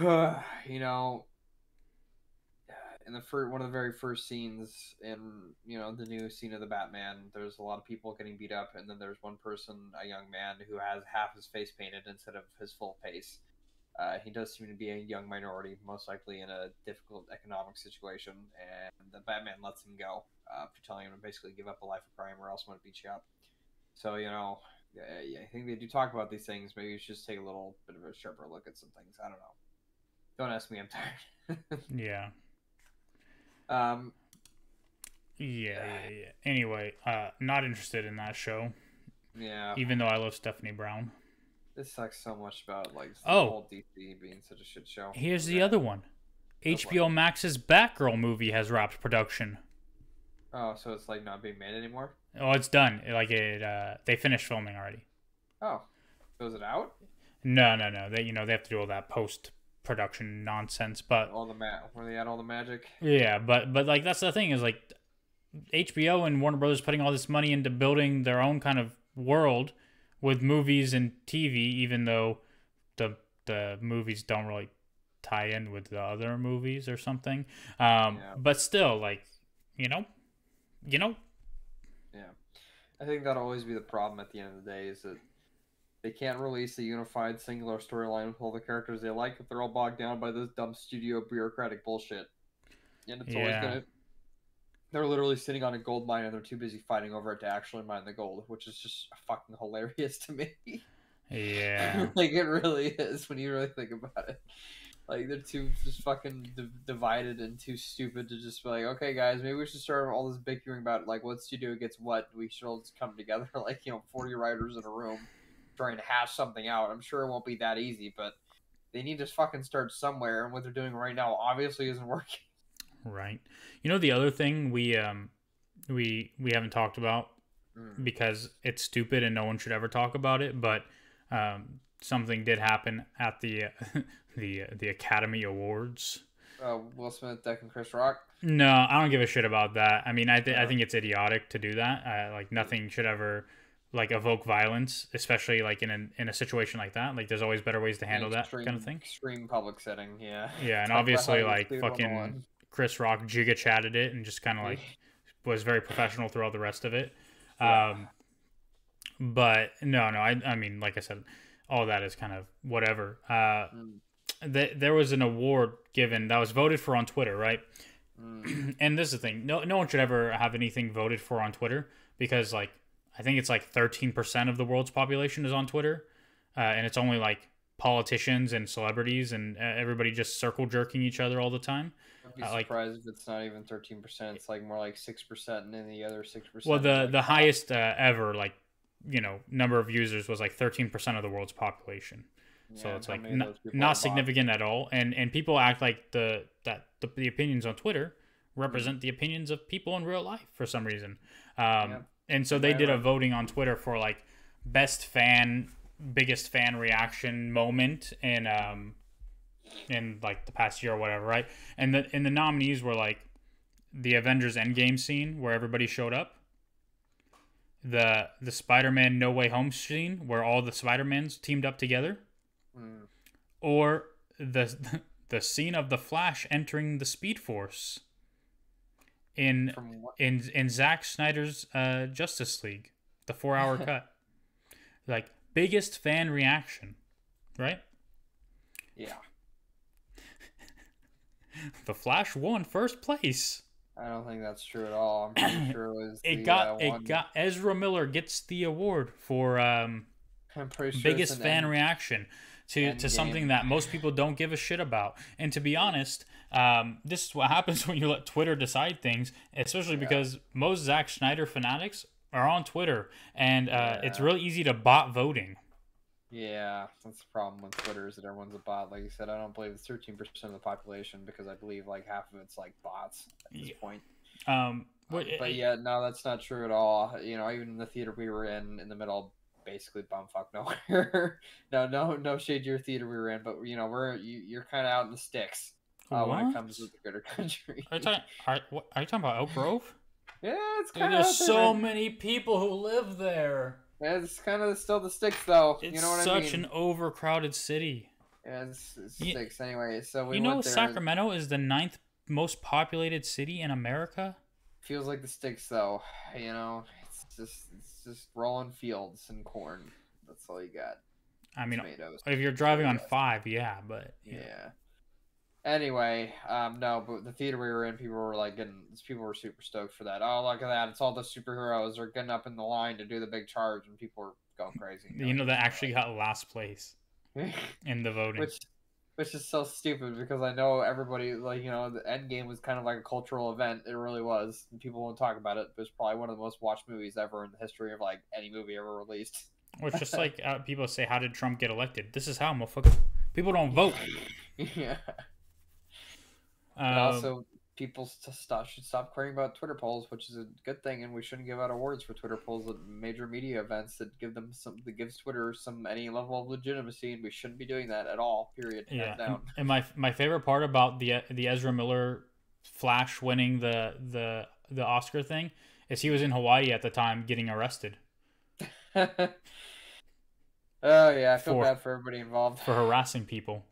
[SPEAKER 2] [sighs] you know, in the first one of the very first scenes in you know the new scene of the Batman, there's a lot of people getting beat up, and then there's one person, a young man, who has half his face painted instead of his full face. Uh, he does seem to be a young minority, most likely in a difficult economic situation, and the Batman lets him go uh, for telling him to basically give up a life of crime or else I'm going to beat you up. So, you know, I think they do talk about these things. Maybe you should just take a little bit of a sharper look at some things. I don't know. Don't ask me, I'm tired. [laughs]
[SPEAKER 1] yeah.
[SPEAKER 2] Um,
[SPEAKER 1] yeah, yeah, yeah. Anyway, uh, not interested in that show.
[SPEAKER 2] Yeah.
[SPEAKER 1] Even though I love Stephanie Brown.
[SPEAKER 2] This sucks so much about like the
[SPEAKER 1] Oh.
[SPEAKER 2] whole DC being such a shit show.
[SPEAKER 1] Here's the other one.
[SPEAKER 2] Go for
[SPEAKER 1] HBO Max's Batgirl movie has wrapped production.
[SPEAKER 2] Oh, so it's like not being made anymore.
[SPEAKER 1] Oh, it's done. Like it, uh, they finished filming already.
[SPEAKER 2] Oh, so is it out?
[SPEAKER 1] No, no, no. They, you know, they have to do all that post production nonsense. But
[SPEAKER 2] All the ma- where they had all the magic.
[SPEAKER 1] yeah, but but like that's the thing is like HBO and Warner Brothers putting all this money into building their own kind of world with movies and TV, even though the the movies don't really tie in with the other movies or something. Um,
[SPEAKER 2] Yeah.
[SPEAKER 1] But still, like you know, you know,
[SPEAKER 2] Yeah, I think that'll always be the problem at the end of the day is that they can't release a unified singular storyline with all the characters they like if they're all bogged down by this dumb studio bureaucratic bullshit. And it's always
[SPEAKER 1] Yeah.
[SPEAKER 2] gonna. They're literally sitting on a gold mine and they're too busy fighting over it to actually mine the gold, which is just fucking hilarious [laughs] to me.
[SPEAKER 1] yeah, [laughs]
[SPEAKER 2] like it really is when you really think about it. Like they're too just fucking d- divided and too stupid to just be like, okay, guys, maybe we should start all this bickering about like what studio gets what. We should all just come together, [laughs] like you know, forty writers in a room, trying to hash something out. I'm sure it won't be that easy, but they need to fucking start somewhere. And what they're doing right now obviously isn't [laughs] working.
[SPEAKER 1] right. You know the other thing we um we we haven't talked about
[SPEAKER 2] Mm.
[SPEAKER 1] because it's stupid and no one should ever talk about it. But um, something did happen at the [laughs] the the Academy Awards.
[SPEAKER 2] Uh, Will Smith, Deck, and Chris Rock.
[SPEAKER 1] No, I don't give a shit about that. I mean, I th- I think it's idiotic to do that. Uh, like nothing should ever like evoke violence, especially like in a in a situation like that. Like there's always better ways to handle that kind of thing.
[SPEAKER 2] Extreme public setting, yeah. [laughs]
[SPEAKER 1] Yeah, and
[SPEAKER 2] Talk
[SPEAKER 1] obviously like fucking
[SPEAKER 2] 101.
[SPEAKER 1] Chris Rock giga chatted it and just kind of like [laughs] was very professional throughout the rest of it.
[SPEAKER 2] Yeah.
[SPEAKER 1] Um, but no, no, I, I mean, like I said, all that is kind of whatever. Uh,
[SPEAKER 2] Mm,
[SPEAKER 1] th- there was an award given that was voted for on Twitter, right?
[SPEAKER 2] mm. [clears throat]
[SPEAKER 1] and this is the thing: no, no one should ever have anything voted for on Twitter because, like, I think it's like thirteen percent of the world's population is on Twitter, uh, and it's only like politicians and celebrities and uh, everybody just circle jerking each other all the time.
[SPEAKER 2] I'd be
[SPEAKER 1] Uh, like-
[SPEAKER 2] surprised if it's not even thirteen percent. It's like more like six percent, and then the other six percent.
[SPEAKER 1] Well, the the highest uh, ever like you know number of users was like 13% of the world's population so it's like not, not significant at all and and people act like the that the, the opinions on twitter represent the opinions of people in real life for some reason um
[SPEAKER 2] Yeah.
[SPEAKER 1] And so they
[SPEAKER 2] Right,
[SPEAKER 1] did a voting on twitter for like best fan biggest fan reaction moment in um in like the past year or whatever right? And the and the nominees were like the avengers endgame scene where everybody showed up. The the spider-man no way home scene where all the spider-mans teamed up together.
[SPEAKER 2] Mm.
[SPEAKER 1] or the [laughs] the scene of the Flash entering the Speed Force in in in Zack Snyder's uh, Justice League, the four hour [laughs] cut. Like biggest fan reaction, right?
[SPEAKER 2] Yeah, [laughs]
[SPEAKER 1] The Flash won first place.
[SPEAKER 2] I don't think that's true at all. I'm pretty [clears throat] sure it was.
[SPEAKER 1] It
[SPEAKER 2] the,
[SPEAKER 1] got
[SPEAKER 2] uh,
[SPEAKER 1] it got Ezra Miller gets the award for um,
[SPEAKER 2] sure
[SPEAKER 1] biggest fan
[SPEAKER 2] end-
[SPEAKER 1] reaction to, to something that most people don't give a shit about. And to be honest, um, this is what [laughs] happens when you let Twitter decide things, especially
[SPEAKER 2] Yeah.
[SPEAKER 1] because most Zack Snyder fanatics are on Twitter, and uh, it's really easy to bot voting.
[SPEAKER 2] Yeah, that's the problem with Twitter is that everyone's a bot. Like you said, I don't believe it's 13 percent of the population because I believe like half of it's like bots at this
[SPEAKER 1] Yeah.
[SPEAKER 2] point.
[SPEAKER 1] Um,
[SPEAKER 2] Uh,
[SPEAKER 1] what-
[SPEAKER 2] but yeah, no, that's not true at all. You know, even in the theater we were in, in the middle, basically bumfuck nowhere. [laughs] no, no, no shade to your theater we were in, but you know, we're you, you're kind of out in the sticks uh, when it comes to the greater [laughs] country.
[SPEAKER 1] Are you talking? Are, what, are you talking about Elk Grove?
[SPEAKER 2] Yeah, it's kind of
[SPEAKER 1] there's so many people who live there.
[SPEAKER 2] It's kind of still the sticks though.
[SPEAKER 1] It's
[SPEAKER 2] you know what
[SPEAKER 1] such
[SPEAKER 2] I mean?
[SPEAKER 1] an overcrowded city.
[SPEAKER 2] Yeah, it's, it's
[SPEAKER 1] You-
[SPEAKER 2] sticks anyway. So we
[SPEAKER 1] you know,
[SPEAKER 2] there.
[SPEAKER 1] Sacramento is the ninth most populated city in America.
[SPEAKER 2] Feels like the sticks though. You know, it's just it's just rolling fields and corn. That's all you got.
[SPEAKER 1] I mean,
[SPEAKER 2] Tomatoes.
[SPEAKER 1] if you're driving on five, yeah, but
[SPEAKER 2] Yeah. Anyway, um, no, but the theater we were in, people were like getting, people were super stoked for that. Oh, look at that! It's all the superheroes are getting up in the line to do the big charge, and people were going crazy.
[SPEAKER 1] you know that actually got last place [laughs] in the voting.
[SPEAKER 2] which, which is so stupid because I know everybody like you know the End Game was kind of like a cultural event. It really was. And people won't talk about it, but it's probably one of the most watched movies ever in the history of like any movie ever released.
[SPEAKER 1] Well, it's just like uh, people say, "How did Trump get elected?" This is how, motherfucker. People don't vote. [laughs]
[SPEAKER 2] yeah.
[SPEAKER 1] Um,
[SPEAKER 2] And also, people stop, should stop caring about Twitter polls, which is a good thing, and we shouldn't give out awards for Twitter polls at major media events that give them some that gives Twitter some any level of legitimacy, and we shouldn't be doing that at all. Period.
[SPEAKER 1] Yeah, and, and my my favorite part about the the Ezra Miller Flash winning the the the Oscar thing is he was in Hawaii at the time getting arrested [laughs]
[SPEAKER 2] oh yeah, I feel
[SPEAKER 1] For-
[SPEAKER 2] bad for everybody involved.
[SPEAKER 1] for harassing people.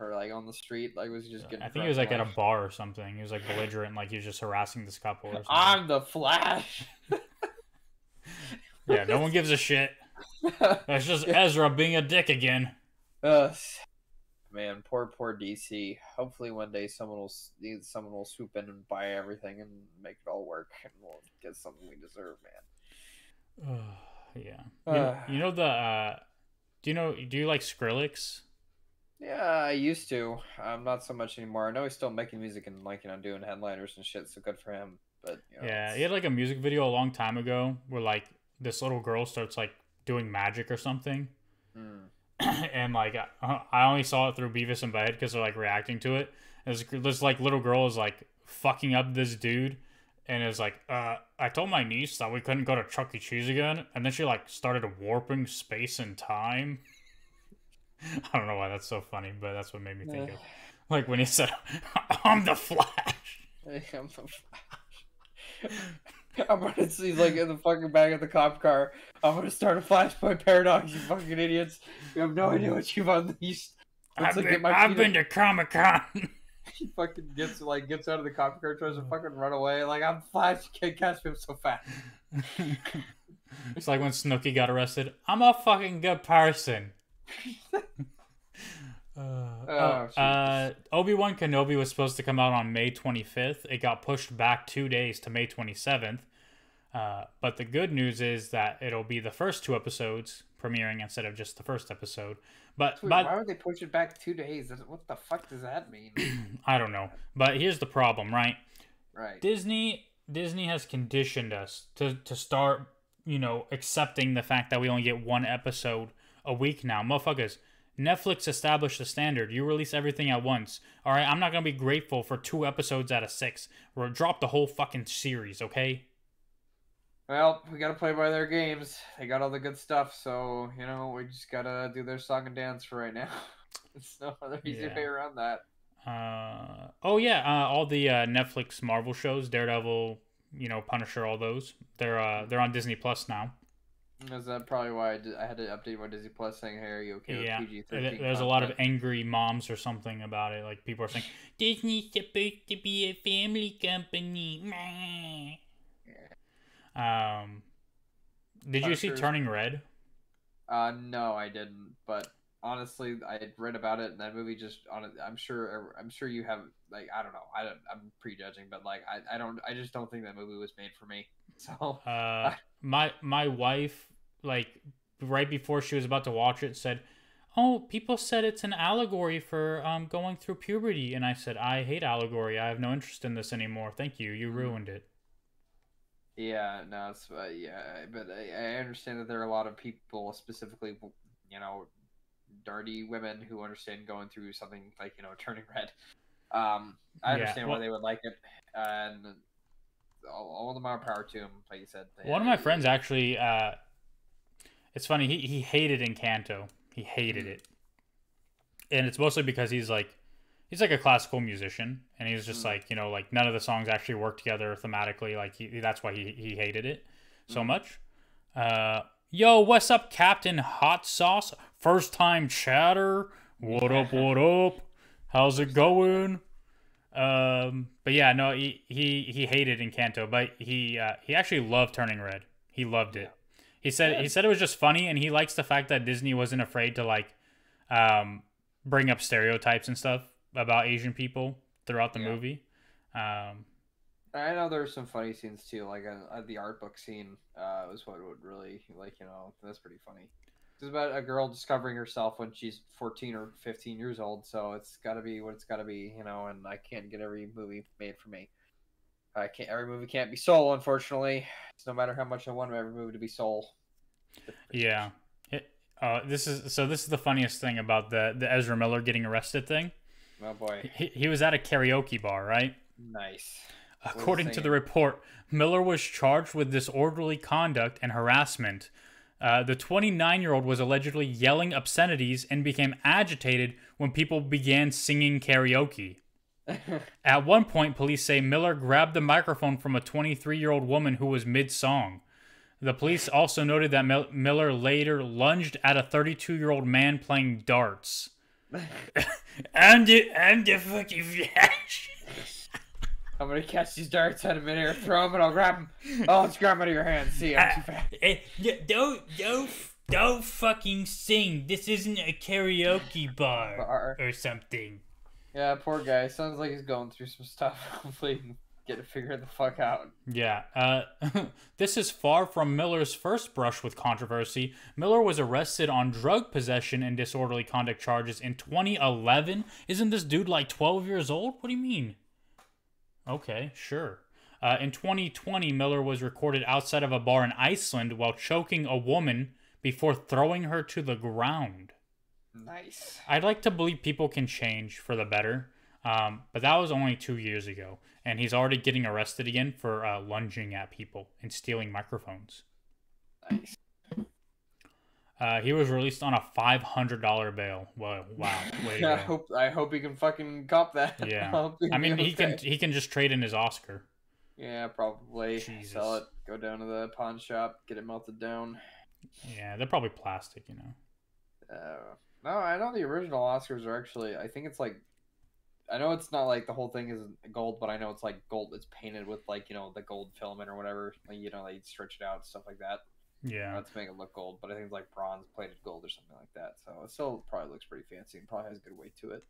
[SPEAKER 2] Or like on the street, like was he just getting?
[SPEAKER 1] I think he was like at a bar or something. He was like belligerent, like he was just harassing this couple or something.
[SPEAKER 2] I'm the Flash. [laughs]
[SPEAKER 1] yeah, no one gives a shit. [laughs] That's just Ezra being a dick again.
[SPEAKER 2] Uh, man, poor poor DC. Hopefully one day someone will someone will swoop in and buy everything and make it all work, and we'll get something we deserve, man.
[SPEAKER 1] yeah. You know,
[SPEAKER 2] Uh.
[SPEAKER 1] you know the uh do you know do you like Skrillex?
[SPEAKER 2] Yeah, I used to. I'm not so much anymore. I know he's still making music and like you know doing headliners and shit. So good for him. But you know,
[SPEAKER 1] Yeah,
[SPEAKER 2] it's-
[SPEAKER 1] he had like a music video a long time ago where like this little girl starts like doing magic or something.
[SPEAKER 2] Mm. [clears throat]
[SPEAKER 1] and like I, I only saw it through Beavis and Butthead because they're like reacting to it. And This, this like little girl is like fucking up this dude, and is like, uh, I told my niece that we couldn't go to Chuck E. Cheese again, and then she like started warping space and time. [laughs] I don't know why that's so funny, but that's what made me think of like when he said, [laughs] "I'm the Flash." [laughs]
[SPEAKER 2] I'm the Flash. I'm gonna see like in the fucking back of the cop car. I'm gonna start a flashpoint paradox. You fucking idiots! You have no oh. idea what you've unleashed.
[SPEAKER 1] I've
[SPEAKER 2] like,
[SPEAKER 1] been,
[SPEAKER 2] my
[SPEAKER 1] I've been to Comic Con.
[SPEAKER 2] He fucking gets like gets out of the cop car, tries to fucking run away. Like I'm Flash, you can't catch me I'm so fast.
[SPEAKER 1] it's like when Snooki got arrested. I'm a fucking good person. Uh,
[SPEAKER 2] Oh,
[SPEAKER 1] oh, uh, Obi Wan Kenobi was supposed to come out on May 25th. It got pushed back two days to May 27th. Uh, but the good news is that it'll be the first two episodes premiering instead of just the first episode. But but
[SPEAKER 2] why would they push it back two days? What the fuck does that mean? [clears throat]
[SPEAKER 1] I don't know. But here's the problem, right?
[SPEAKER 2] right.
[SPEAKER 1] Disney Disney has conditioned us to to start, you know, accepting the fact that we only get one episode a week now. Motherfuckers, Netflix established the standard. You release everything at once. All right, I'm not going to be grateful for two episodes out of 6. Or drop the whole fucking series, okay?
[SPEAKER 2] Well, we gotta play by their games. They got all the good stuff, so you know we just gotta do their song and dance for right now. [laughs] There's no other easy
[SPEAKER 1] Yeah.
[SPEAKER 2] way around that.
[SPEAKER 1] Uh oh yeah, uh, all the uh, Netflix Marvel shows, Daredevil, you know, Punisher, all those. They're uh they're on Disney Plus now.
[SPEAKER 2] Is that probably why I, did, I had to update my Disney Plus saying, "Hey, are you okay
[SPEAKER 1] yeah,
[SPEAKER 2] with PG thirteen?
[SPEAKER 1] there's a lot of angry moms or something about it. Like people are saying [laughs] Disney's supposed to be a family company. Meh. Um, did you see Turning Red?
[SPEAKER 2] Uh, no, I didn't. But honestly, I had read about it, and that movie just on. I'm sure. I'm sure you have. Like, I don't know. I don't, I'm prejudging, but like, I, I don't. I just don't think that movie was made for me. [laughs] So
[SPEAKER 1] Uh, my my wife like right before she was about to watch it said, "Oh, people said it's an allegory for um going through puberty," and I said, "I hate allegory. I have no interest in this anymore. Thank you. You ruined it."
[SPEAKER 2] Yeah, no, it's uh, yeah, but I, I understand that there are a lot of people, specifically, you know, dirty women who understand going through something like you know turning red. Um, I
[SPEAKER 1] Yeah,
[SPEAKER 2] understand
[SPEAKER 1] well-
[SPEAKER 2] why they would like it, and all, all the more power to him. Like you said,
[SPEAKER 1] One of my friends actually, uh, it's funny. He he hated Encanto. He hated
[SPEAKER 2] Mhm.
[SPEAKER 1] it, and it's mostly because he's like, he's like a classical musician, and he was just
[SPEAKER 2] Mm.
[SPEAKER 1] like you know like none of the songs actually work together thematically. Like he, that's why he he hated it so
[SPEAKER 2] Mm.
[SPEAKER 1] much. Uh, yo, what's up, Captain Hot Sauce? First time chatter. What up? [laughs] What up? How's it going? Um, but yeah, no, he he he hated Encanto, but he uh, he actually loved Turning Red. He loved it. He said he said it was just funny, and he likes the fact that Disney wasn't afraid to like um, bring up stereotypes and stuff about Asian people throughout the
[SPEAKER 2] Yeah.
[SPEAKER 1] movie. Um,
[SPEAKER 2] I know there's some funny scenes too, like uh, uh, the art book scene uh, was what would really like you know that's pretty funny. It's about a girl discovering herself when she's 14 or 15 years old, so it's got to be what it's got to be, you know. And I can't get every movie made for me. I can't. Every movie can't be Soul, unfortunately. no matter how much I want every movie to be Soul.
[SPEAKER 1] yeah. It, uh, this is so. This is the funniest thing about the the Ezra Miller getting arrested thing.
[SPEAKER 2] Oh boy,
[SPEAKER 1] He, he was at a karaoke bar, right?
[SPEAKER 2] nice.
[SPEAKER 1] According to the report, Miller was charged with disorderly conduct and harassment. Uh, the 29 year old was allegedly yelling obscenities and became agitated when people began singing karaoke. [laughs] At one point, police say Miller grabbed the microphone from a 23 year old woman who was mid song. The police also noted that Mil- Miller later lunged at a 32 year old man playing darts. I'm the, I'm the fucking flash. [laughs]
[SPEAKER 2] I'm gonna catch these darts out of midair, throw them, and I'll grab them. Oh, let's grab them out of your hands. See, I'm too fast. [laughs]
[SPEAKER 1] Eh, don't don't don't fucking sing. This isn't a karaoke bar
[SPEAKER 2] Bar.
[SPEAKER 1] or something.
[SPEAKER 2] Yeah, poor guy. Sounds like he's going through some stuff. [laughs] Hopefully, he can get it figured the fuck out.
[SPEAKER 1] Yeah. Uh, [laughs] this is far from Miller's first brush with controversy. Miller was arrested on drug possession and disorderly conduct charges in 2011. Isn't this dude like 12 years old? What do you mean? Okay, sure. Uh, in 2020, Miller was recorded outside of a bar in Iceland while choking a woman before throwing her to the ground.
[SPEAKER 2] Nice.
[SPEAKER 1] I'd like to believe people can change for the better, um, but that was only two years ago, and he's already getting arrested again for uh, lunging at people and stealing microphones.
[SPEAKER 2] Nice.
[SPEAKER 1] Uh, he was released on a five hundred dollar bail. Wow, [laughs] wow,
[SPEAKER 2] I hope I hope he can fucking cop that. [laughs]
[SPEAKER 1] Yeah.
[SPEAKER 2] he
[SPEAKER 1] I mean,
[SPEAKER 2] be
[SPEAKER 1] he can he can just trade in his Oscar.
[SPEAKER 2] Yeah, probably
[SPEAKER 1] Jesus.
[SPEAKER 2] sell it. Go down to the pawn shop, get it melted down.
[SPEAKER 1] Yeah, they're probably plastic, you know.
[SPEAKER 2] Uh, no, I know the original Oscars are actually. I think it's like. I know it's not like the whole thing is gold, but I know it's like gold. It's painted with like you know the gold filament or whatever. Like, you know they stretch it out stuff like that.
[SPEAKER 1] Yeah,
[SPEAKER 2] Not to make it look gold, but I think it's like bronze plated gold or something like that. So it still probably looks pretty fancy and probably has a good weight to it.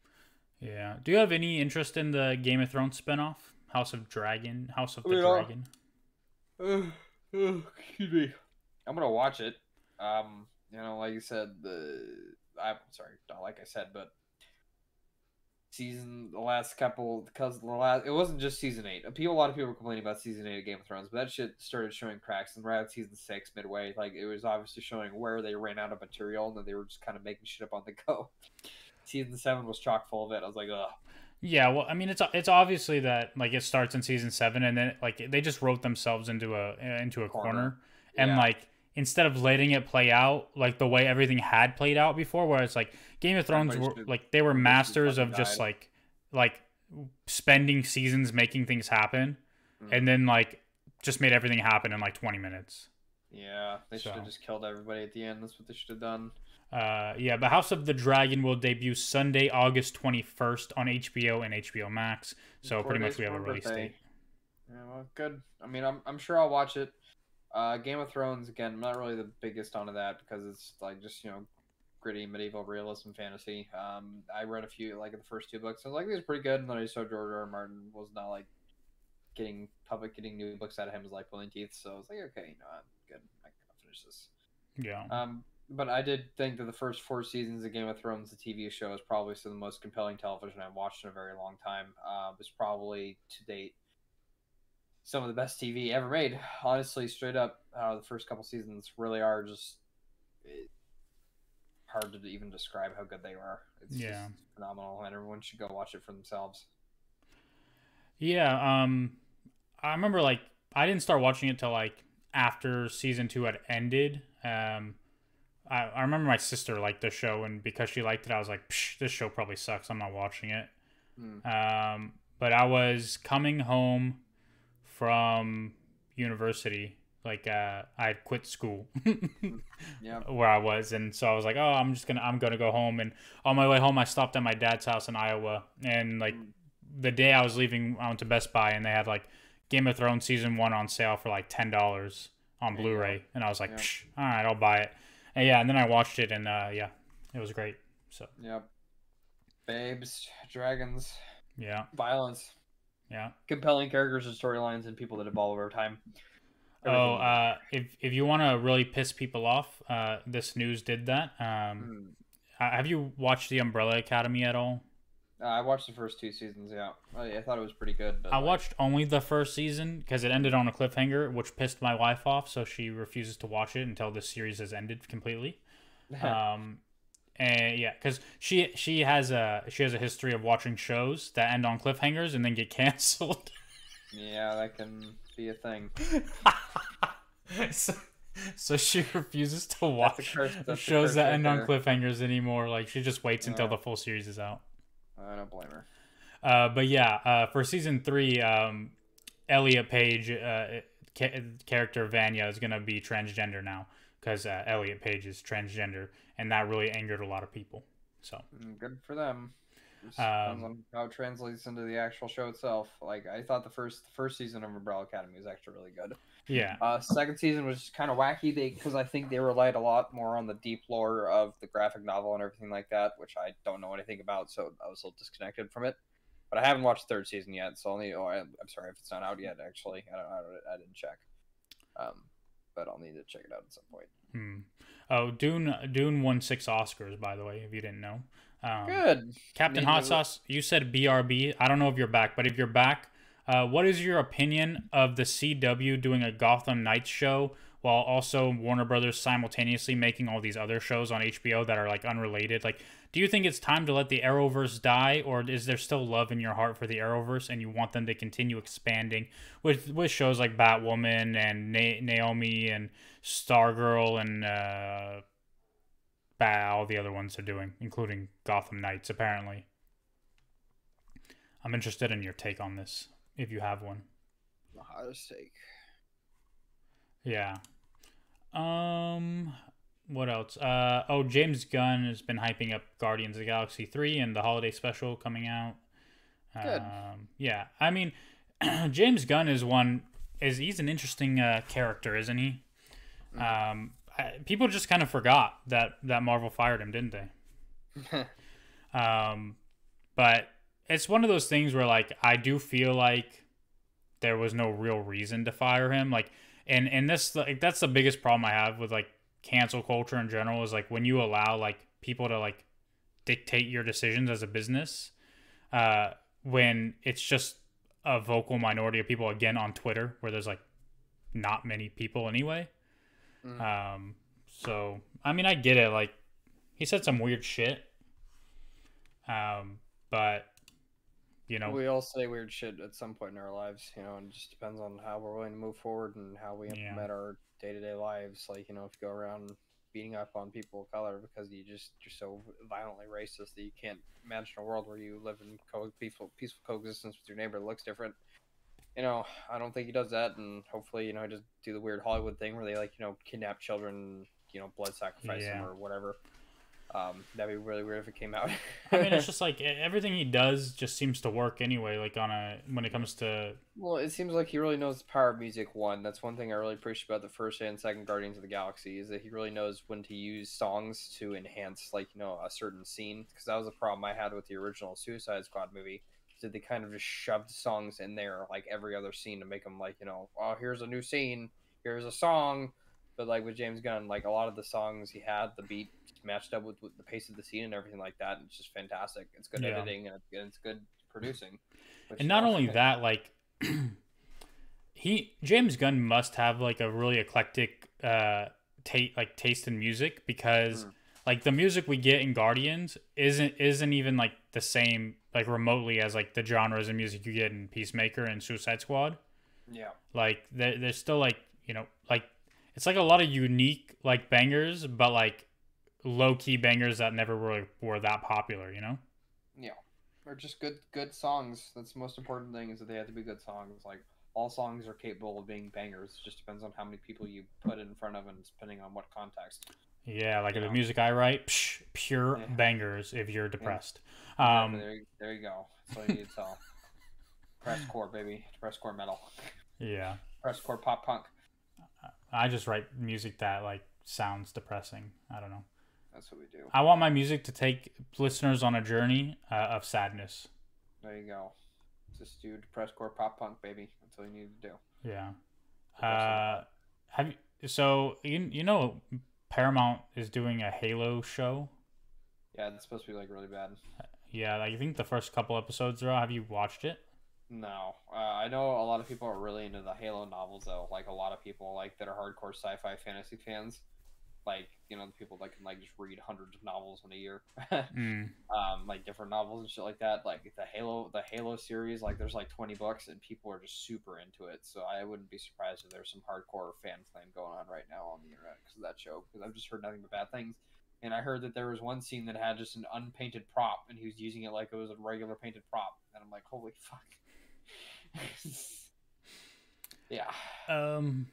[SPEAKER 1] yeah. Do you have any interest in the Game of Thrones spinoff, House of Dragon, House of the
[SPEAKER 2] I mean, I'll-
[SPEAKER 1] Dragon?
[SPEAKER 2] excuse me. I'm gonna watch it. Um, you know, like you said, the I'm sorry, not like I said, but season the last couple because the last it wasn't just season eight. People, a lot of people were complaining about season eight of Game of Thrones, but that shit started showing cracks. And right at season six, midway, like it was obviously showing where they ran out of material and then they were just kind of making shit up on the go. [laughs] season seven was chock full of it. I was like, ugh.
[SPEAKER 1] Yeah, well, I mean, it's it's obviously that like it starts in season seven, and then like they just wrote themselves into a into a corner,
[SPEAKER 2] Corner.
[SPEAKER 1] and
[SPEAKER 2] Yeah.
[SPEAKER 1] like instead of letting it play out like the way everything had played out before, where it's like Game of Thrones were like they were masters of just
[SPEAKER 2] died.
[SPEAKER 1] like like spending seasons making things happen,
[SPEAKER 2] Mhm.
[SPEAKER 1] and then like just made everything happen in like twenty minutes.
[SPEAKER 2] Yeah, they should have just killed everybody at the end. That's what they should have done.
[SPEAKER 1] Uh, yeah, but House of the Dragon will debut Sunday, August twenty first on HBO and HBO Max. So
[SPEAKER 2] Four
[SPEAKER 1] pretty much we have a release
[SPEAKER 2] birthday.
[SPEAKER 1] date.
[SPEAKER 2] Yeah, well, good. I mean, I'm I'm sure I'll watch it. Uh, Game of Thrones again. I'm not really the biggest onto that because it's like just you know gritty medieval realism fantasy. Um, I read a few like the first two books. I was like, these are pretty good, and then I saw George R. R. Martin was not like getting public getting new books out of him was like pulling teeth. So I was like, okay, you know, I'm good. I can finish this.
[SPEAKER 1] Yeah.
[SPEAKER 2] Um, but I did think that the first four seasons of Game of Thrones, the TV show, is probably some of the most compelling television I've watched in a very long time. Uh, it's probably to date some of the best TV ever made. Honestly, straight up, uh, the first couple seasons really are just it, hard to even describe how good they are. It's
[SPEAKER 1] Yeah.
[SPEAKER 2] just phenomenal, and everyone should go watch it for themselves.
[SPEAKER 1] Yeah, um I remember like I didn't start watching it till like after season two had ended. Um I, I remember my sister liked the show and because she liked it I was like, Psh, this show probably sucks, I'm not watching it.
[SPEAKER 2] Mm.
[SPEAKER 1] Um, but I was coming home from university. Like uh, I had quit school [laughs]
[SPEAKER 2] Yeah.
[SPEAKER 1] where I was, and so I was like, "Oh, I'm just gonna I'm gonna go home." And on my way home, I stopped at my dad's house in Iowa, and like
[SPEAKER 2] Mm.
[SPEAKER 1] the day I was leaving, I went to Best Buy, and they had like Game of Thrones season one on sale for like ten dollars on
[SPEAKER 2] go.
[SPEAKER 1] Blu-ray, and I was like,
[SPEAKER 2] Yeah.
[SPEAKER 1] "All right, I'll buy it." And yeah, and then I watched it, and uh, yeah, it was great. So
[SPEAKER 2] yeah, Babes, dragons,
[SPEAKER 1] yeah,
[SPEAKER 2] violence,
[SPEAKER 1] yeah.
[SPEAKER 2] compelling characters and storylines, and people that evolve over time.
[SPEAKER 1] Oh, uh, if if you want to really piss people off, uh, this news did that. Um,
[SPEAKER 2] Mm.
[SPEAKER 1] uh, have you watched the Umbrella Academy at all?
[SPEAKER 2] Uh, I watched the first two seasons. Yeah, I, I thought it was pretty good. But
[SPEAKER 1] I
[SPEAKER 2] like,
[SPEAKER 1] watched only the first season because it ended on a cliffhanger, which pissed my wife off. So she refuses to watch it until the series has ended completely. [laughs] Um, and yeah, because she she has a she has a history of watching shows that end on cliffhangers and then get [laughs] canceled.
[SPEAKER 2] yeah, that can be a thing. [laughs]
[SPEAKER 1] so, so she refuses to watch
[SPEAKER 2] curse. That's a
[SPEAKER 1] shows that
[SPEAKER 2] right
[SPEAKER 1] end on cliffhangers anymore. Like she just waits until the full series is out.
[SPEAKER 2] I don't blame her.
[SPEAKER 1] Uh, but yeah, uh, for season three, um, Elliot Page, uh, ca- character Vanya, is gonna be transgender now because uh, Elliot Page is transgender, and that really angered a lot of people. So
[SPEAKER 2] Mm, Good for them.
[SPEAKER 1] Um,
[SPEAKER 2] how it translates into the actual show itself. Like I thought the first the first season of Umbrella Academy was actually really good.
[SPEAKER 1] yeah,
[SPEAKER 2] Uh, second season was kind of wacky. They because I think they relied a lot more on the deep lore of the graphic novel and everything like that, which I don't know anything about, so I was a little disconnected from it. But I haven't watched the third season yet, so I'll need. Oh, I, I'm sorry if it's not out yet. Actually, I don't. I, don't, I didn't check. Um, but I'll need to check it out at some point.
[SPEAKER 1] Hmm. Oh, Dune Dune won six Oscars, by the way, if you didn't know. Um,
[SPEAKER 2] Good.
[SPEAKER 1] Captain Hot Sauce, you said BRB. I don't know if you're back, but if you're back, uh, what is your opinion of the CW doing a Gotham Knights show while also Warner Brothers simultaneously making all these other shows on HBO that are like unrelated? Like, do you think it's time to let the Arrowverse die, or is there still love in your heart for the Arrowverse and you want them to continue expanding with with shows like Batwoman and Na- Naomi and Stargirl and uh, bah, all the other ones they're doing, including Gotham Knights, apparently. I'm interested in your take on this, if you have one.
[SPEAKER 2] The hottest take.
[SPEAKER 1] Yeah. Um, what else? Uh, oh, James Gunn has been hyping up Guardians of the Galaxy 3 and the holiday special coming out.
[SPEAKER 2] Good.
[SPEAKER 1] Um, yeah, I mean, [clears throat] James Gunn is one is he's an interesting uh, character, isn't he? Um, I, people just kind of forgot that that Marvel fired him, didn't they? [laughs] Um, but it's one of those things where like I do feel like there was no real reason to fire him. Like, and and this like that's the biggest problem I have with like cancel culture in general is like when you allow like people to like dictate your decisions as a business, uh, when it's just a vocal minority of people again on Twitter where there's like not many people anyway.
[SPEAKER 2] Mm.
[SPEAKER 1] Um, so I mean I get it. Like he said some weird shit. Um, but you know,
[SPEAKER 2] We all say weird shit at some point in our lives, you know, and it just depends on how we're willing to move forward and how we
[SPEAKER 1] Yeah.
[SPEAKER 2] implement our day to day lives. Like, you know, if you go around beating up on people of color because you just you're so violently racist that you can't imagine a world where you live in co- peaceful peaceful coexistence with your neighbor that looks different. You know, I don't think he does that, and hopefully, you know, he just do the weird Hollywood thing where they like, you know, kidnap children, you know, blood sacrifice them or whatever. Um, that'd be really weird if it came out.
[SPEAKER 1] I mean, it's [laughs] just like everything he does just seems to work anyway. Like on a when it comes to
[SPEAKER 2] Well, it seems like he really knows the power of music. One, that's one thing I really appreciate about the first and second Guardians of the Galaxy is that he really knows when to use songs to enhance, like you know, a certain scene. Because that was a problem I had with the original Suicide Squad movie. is That they kind of just shoved songs in there like every other scene to make them like you know, oh here's a new scene, here's a song. But like with James Gunn, like a lot of the songs he had, the beat matched up with, with the pace of the scene and everything like that. And it's just fantastic. It's good
[SPEAKER 1] Yeah.
[SPEAKER 2] editing and it's, good producing.
[SPEAKER 1] and not only that, like [clears throat] he James Gunn must have like a really eclectic uh taste like taste in music because
[SPEAKER 2] Mm.
[SPEAKER 1] like the music we get in Guardians isn't isn't even like the same like remotely as like the genres of music you get in Peacemaker and Suicide Squad.
[SPEAKER 2] yeah.
[SPEAKER 1] Like there, there's still like you know like it's like a lot of unique like bangers, but like low key bangers that never really were that popular. You know. Yeah.
[SPEAKER 2] Or just good good songs. That's the most important thing is that they have to be good songs. Like all songs are capable of being bangers. It just depends on how many people you put in front of and depending on what context.
[SPEAKER 1] Yeah, like
[SPEAKER 2] You
[SPEAKER 1] the
[SPEAKER 2] know.
[SPEAKER 1] music I write, psh, pure
[SPEAKER 2] Yeah.
[SPEAKER 1] bangers if you're depressed.
[SPEAKER 2] Yeah,
[SPEAKER 1] Um,
[SPEAKER 2] there, you- there you go. That's all you need to tell. [laughs] Press core, baby. Press core metal.
[SPEAKER 1] yeah.
[SPEAKER 2] Press core pop punk.
[SPEAKER 1] I just write music that like sounds depressing. I don't know.
[SPEAKER 2] That's what we do.
[SPEAKER 1] I want my music to take listeners on a journey uh, of sadness.
[SPEAKER 2] There you go. Just do press core pop punk, baby. That's all you need to do.
[SPEAKER 1] Yeah. Uh, have you? So you you know Paramount is doing a Halo show.
[SPEAKER 2] Yeah, it's supposed to be like really bad.
[SPEAKER 1] Yeah, I think the first couple episodes are out. Have you watched it?
[SPEAKER 2] No, uh, I know a lot of people are really into the Halo novels though. Like a lot of people like that are hardcore sci-fi fantasy fans. Like you know the people that can like just read hundreds of novels in a year. [laughs]
[SPEAKER 1] Mm.
[SPEAKER 2] um, like different novels and shit like that. Like the Halo, the Halo series, like there's like 20 books and people are just super into it. So I wouldn't be surprised if there's some hardcore fan flame going on right now on the internet because of that show. Because I've just heard nothing but bad things. And I heard that there was one scene that had just an unpainted prop and he was using it like it was a regular painted prop. And I'm like, holy fuck. [laughs] [laughs] yeah.
[SPEAKER 1] Um,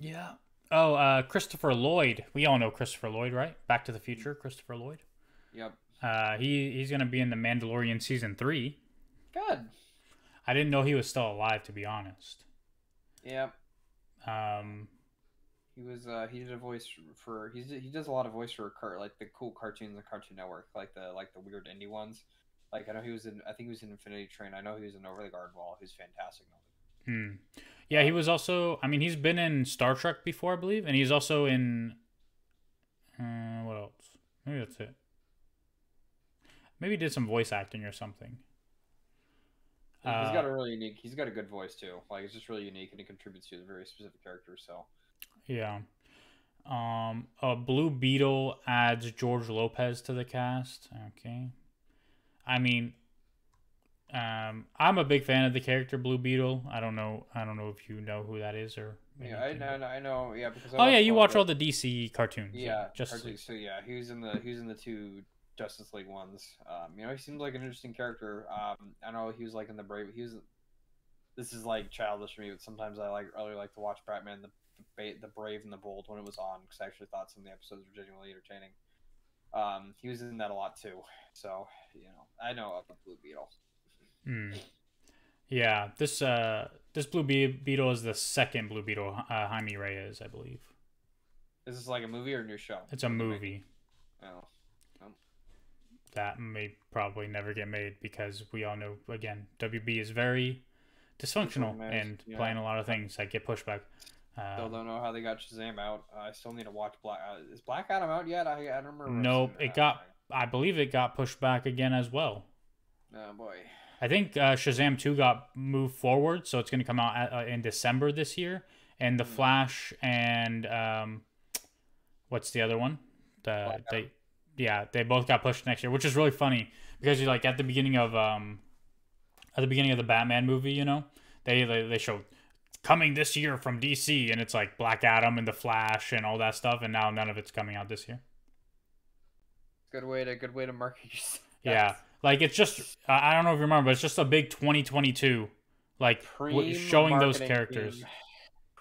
[SPEAKER 1] yeah. Oh, uh, Christopher Lloyd. We all know Christopher Lloyd, right? Back to the Future, Christopher Lloyd.
[SPEAKER 2] Yep.
[SPEAKER 1] Uh, he he's gonna be in the Mandalorian season three.
[SPEAKER 2] Good.
[SPEAKER 1] I didn't know he was still alive, to be honest.
[SPEAKER 2] Yep.
[SPEAKER 1] Um,
[SPEAKER 2] He was uh he did a voice for he's he does a lot of voice for car like the cool cartoons on Cartoon Network like the like the weird indie ones. Like I know he was in I think he was in Infinity Train. I know he was in Over the Garden Wall. He was fantastic. in all of
[SPEAKER 1] hmm. Yeah, he was also. I mean, he's been in Star Trek before, I believe, and he's also in. Uh, what else? Maybe that's it. Maybe he did some voice acting or something.
[SPEAKER 2] it. he's
[SPEAKER 1] Uh,
[SPEAKER 2] got a really unique. He's got a good voice too. Like it's just really unique and it contributes to a very specific character. So
[SPEAKER 1] Yeah. Um, A Blue Beetle adds George Lopez to the cast. Okay. I mean, um, I'm a big fan of the character Blue Beetle. I don't know. I don't know if you know who that is or.
[SPEAKER 2] yeah, I know, I know, yeah. Because I
[SPEAKER 1] Oh yeah, you watch
[SPEAKER 2] the-
[SPEAKER 1] all the DC cartoons.
[SPEAKER 2] Yeah,
[SPEAKER 1] Justice League.
[SPEAKER 2] So yeah, he was in the he was in the two Justice League ones. Um, you know, he seems like an interesting character. Um, I know he was like in the Brave. He was. This is like childish for me, but sometimes I like really like to watch Batman the the, the Brave and the Bold when it was on because I actually thought some of the episodes were genuinely entertaining. Um, he was in that a lot too, so you know I know of the Blue Beetle.
[SPEAKER 1] Hmm. Yeah, this uh this Blue Be- Beetle is the second Blue Beetle. Uh, Jaime Reyes, I believe.
[SPEAKER 2] Is this like a movie or a new show?
[SPEAKER 1] It's a movie
[SPEAKER 2] Oh,
[SPEAKER 1] that may probably never get made because we all know again WB is very dysfunctional and
[SPEAKER 2] yeah.
[SPEAKER 1] playing a lot of things that get pushed back.
[SPEAKER 2] still
[SPEAKER 1] Uh,
[SPEAKER 2] don't know how they got Shazam out. Uh, I still need to watch Black. Uh, is Black Adam out yet? I, I don't remember.
[SPEAKER 1] Nope, it got- I believe it got pushed back again as well.
[SPEAKER 2] Oh boy.
[SPEAKER 1] I think uh, Shazam 2 got moved forward, so it's going to come out at, uh, in December this year. And The
[SPEAKER 2] Hmm.
[SPEAKER 1] Flash and um, what's the other one? The they yeah, they both got pushed next year, which is really funny because you're like at the beginning of um at the beginning of the Batman movie, you know, they they, they showed coming this year from DC and it's like Black Adam and The Flash and all that stuff and now none of it's coming out this year.
[SPEAKER 2] Good way to good way to market [laughs] yourself.
[SPEAKER 1] Yeah. Like it's just I don't know if you remember, but it's just a big 2022 like w- showing those characters.
[SPEAKER 2] team.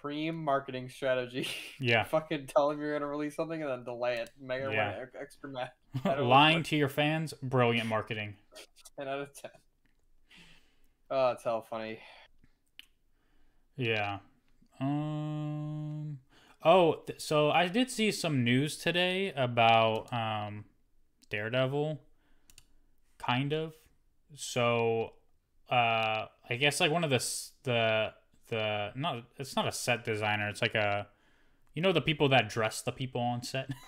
[SPEAKER 2] Preem marketing strategy. [laughs]
[SPEAKER 1] Yeah.
[SPEAKER 2] Fucking tell them you're gonna release something and then delay it. It
[SPEAKER 1] Yeah.
[SPEAKER 2] extra mad. [laughs]
[SPEAKER 1] Lying to your fans, brilliant marketing. [laughs]
[SPEAKER 2] Ten out of ten. Oh, it's hell funny.
[SPEAKER 1] Yeah. Um. Oh, th- so I did see some news today about um, Daredevil. Kind of. So, uh, I guess like one of the the the not it's not a set designer. It's like a, you know, the people that dress the people on set. [laughs]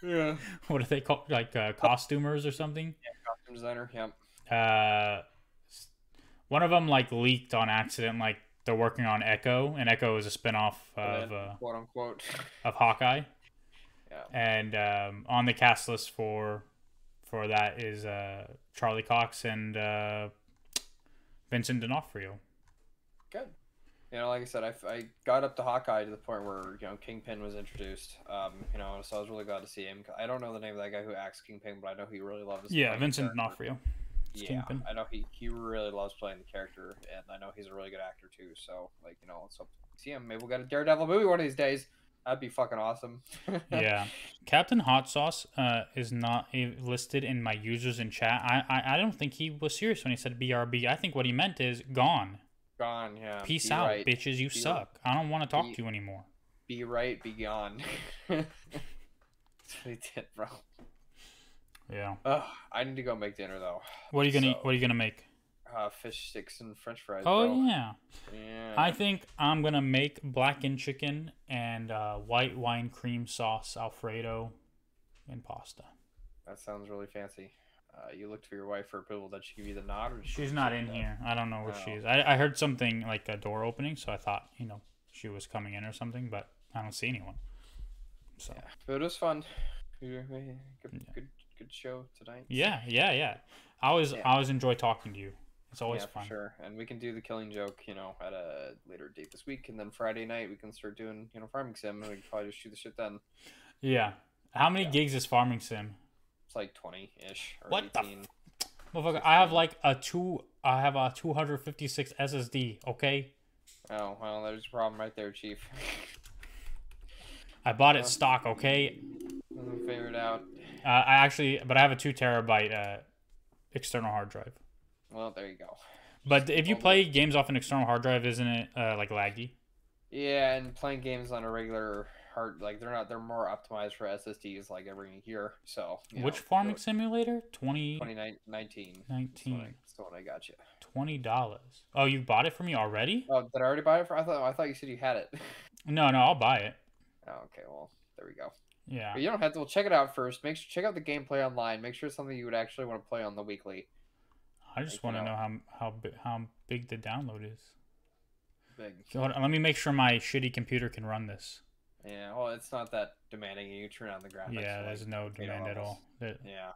[SPEAKER 2] Yeah.
[SPEAKER 1] what are they called? Like uh, costumers or something.
[SPEAKER 2] Costume designer. Yep.
[SPEAKER 1] uh one of them like leaked on accident like they're working on echo and echo is a spin-off of uh,
[SPEAKER 2] quote unquote. [laughs]
[SPEAKER 1] of hawkeye
[SPEAKER 2] Yeah.
[SPEAKER 1] and um on the cast list for for that is uh charlie cox and uh vincent d'onofrio
[SPEAKER 2] Good. You know, like I said, I, I got up to Hawkeye to the point where you know Kingpin was introduced. Um, you know, so I was really glad to see him. I don't know the name of that guy who acts Kingpin, but I know he really loves.
[SPEAKER 1] yeah vincent d'onofrio
[SPEAKER 2] yeah,
[SPEAKER 1] Kingpin.
[SPEAKER 2] I know he he really loves playing the character, and I know he's a really good actor too. So like you know, let's hope see him. Maybe we'll get a Daredevil movie one of these days. That'd be fucking awesome. [laughs]
[SPEAKER 1] yeah, Captain Hot Sauce uh, is not listed in my users in chat. I, I I don't think he was serious when he said BRB. I think what he meant is gone.
[SPEAKER 2] Gone. Yeah.
[SPEAKER 1] Peace
[SPEAKER 2] be
[SPEAKER 1] out,
[SPEAKER 2] right.
[SPEAKER 1] bitches. You
[SPEAKER 2] Be-
[SPEAKER 1] suck. I don't want to talk
[SPEAKER 2] be-
[SPEAKER 1] to you anymore.
[SPEAKER 2] Be right. Be gone. [laughs] That's what he did, bro.
[SPEAKER 1] Yeah.
[SPEAKER 2] Ugh, I need to go make dinner though.
[SPEAKER 1] What are you gonna
[SPEAKER 2] So-
[SPEAKER 1] What are you gonna make?
[SPEAKER 2] Uh, fish sticks and French fries.
[SPEAKER 1] Oh
[SPEAKER 2] bro.
[SPEAKER 1] yeah.
[SPEAKER 2] Yeah.
[SPEAKER 1] I think I'm gonna make blackened chicken and uh, white wine cream sauce Alfredo and pasta.
[SPEAKER 2] That sounds really fancy. Uh, you looked for your wife for approval. Did she give you the nod? Or
[SPEAKER 1] She's not in here. I don't know where she
[SPEAKER 2] Oh.
[SPEAKER 1] is. I, I heard something like a door opening, so I thought you know she was coming in or something, but I don't see anyone. So
[SPEAKER 2] Yeah, but it was fun. Good, good, good show tonight.
[SPEAKER 1] yeah, yeah, yeah. I always
[SPEAKER 2] Yeah.
[SPEAKER 1] I always enjoy talking to you. It's always
[SPEAKER 2] yeah,
[SPEAKER 1] fun.
[SPEAKER 2] for sure. And we can do the killing joke, you know, at a later date this week, and then Friday night we can start doing, you know, farming sim, and we can probably just shoot the shit then.
[SPEAKER 1] Yeah. How many
[SPEAKER 2] Yeah.
[SPEAKER 1] gigs is Farming Sim?
[SPEAKER 2] It's like twenty ish
[SPEAKER 1] What the
[SPEAKER 2] eighteen.
[SPEAKER 1] Motherfucker, I have like a two. I have a 256 SSD. Okay,
[SPEAKER 2] Oh well, there's a problem right there, Chief.
[SPEAKER 1] I bought it
[SPEAKER 2] Uh.
[SPEAKER 1] stock. Okay,
[SPEAKER 2] We'll figure it out.
[SPEAKER 1] uh, I actually, but I have a two terabyte uh, external hard drive.
[SPEAKER 2] Well, there you go.
[SPEAKER 1] But if you play games off an external hard drive, isn't it uh, like laggy?
[SPEAKER 2] Yeah, and playing games on a regular hard, like they're not, they're more optimized for SSDs, like every year. So
[SPEAKER 1] Which
[SPEAKER 2] know,
[SPEAKER 1] farming
[SPEAKER 2] so
[SPEAKER 1] simulator? 20,
[SPEAKER 2] 2019.
[SPEAKER 1] 19,
[SPEAKER 2] That's the one I got you.
[SPEAKER 1] 20 dollars. Oh, you bought it for me already?
[SPEAKER 2] Oh, did I already buy it for? I thought I thought you said you had it. [laughs]
[SPEAKER 1] No, no, I'll buy it.
[SPEAKER 2] oh, okay, well there we go.
[SPEAKER 1] Yeah.
[SPEAKER 2] But you don't have to. Well, check it out first. Make sure check out the gameplay online. Make sure it's something you would actually want to play on the weekly.
[SPEAKER 1] I just want to
[SPEAKER 2] know.
[SPEAKER 1] how how how big the download is.
[SPEAKER 2] Big.
[SPEAKER 1] Hold on, let me make sure my shitty computer can run this.
[SPEAKER 2] Yeah. Well, it's not that demanding. You turn on the graphics.
[SPEAKER 1] yeah, there's
[SPEAKER 2] like,
[SPEAKER 1] no demand at all. That-
[SPEAKER 2] Yeah.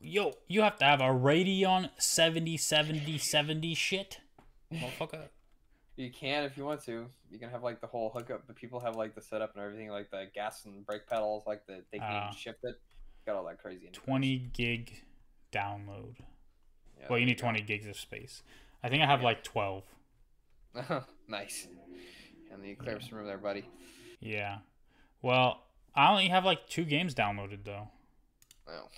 [SPEAKER 1] Yo, you have to have a Radeon 70 70 70 shit. Motherfucker. [laughs]
[SPEAKER 2] You can if you want to. You can have like the whole hookup, but people have like the setup and everything, like the gas and brake pedals, like the they can
[SPEAKER 1] Ah.
[SPEAKER 2] even shift it. Got all that crazy.
[SPEAKER 1] 20 gig download.
[SPEAKER 2] Yeah,
[SPEAKER 1] Well, you need 20 gigs of space. I think I have
[SPEAKER 2] Yeah.
[SPEAKER 1] like 12.
[SPEAKER 2] go. [laughs] nice. And then you clear some room there, buddy.
[SPEAKER 1] Yeah. Well, I only have like two games downloaded though.
[SPEAKER 2] Oh.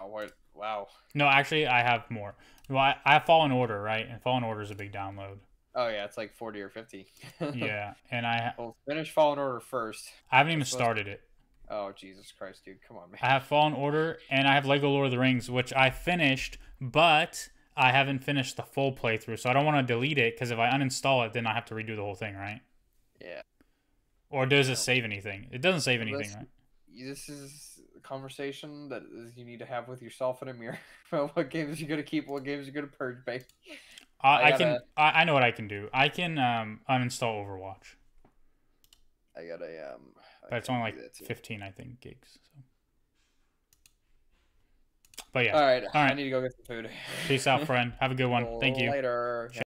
[SPEAKER 2] Oh, what? Wow.
[SPEAKER 1] No, actually, I have more. Well, I, I have Fallen Order, right? And Fallen Order is a big download.
[SPEAKER 2] Oh yeah, it's like forty or fifty. [laughs]
[SPEAKER 1] Yeah, and I
[SPEAKER 2] well, finish Fallen Order first.
[SPEAKER 1] I haven't even
[SPEAKER 2] to-
[SPEAKER 1] started it.
[SPEAKER 2] Oh Jesus Christ, dude, come on, man.
[SPEAKER 1] I have Fallen Order and I have Lego Lord of the Rings, which I finished, but I haven't finished the full playthrough. So I don't want to delete it because if I uninstall it, then I have to redo the whole thing, right?
[SPEAKER 2] Yeah.
[SPEAKER 1] Or does it save anything? It doesn't save anything,
[SPEAKER 2] that's-
[SPEAKER 1] right?
[SPEAKER 2] This is a conversation that you need to have with yourself in a mirror [laughs] about what games you're gonna keep, what games you're gonna purge, babe.
[SPEAKER 1] I,
[SPEAKER 2] I
[SPEAKER 1] I can.
[SPEAKER 2] gotta-
[SPEAKER 1] I, I know what I can do. I can um, uninstall Overwatch,
[SPEAKER 2] I gotta um. I
[SPEAKER 1] but it's only like 15, I think, gigs. So. But yeah,
[SPEAKER 2] All right. All
[SPEAKER 1] right.
[SPEAKER 2] I need to go get some food.
[SPEAKER 1] peace out, friend. Have a good one. Thank you.
[SPEAKER 2] Later.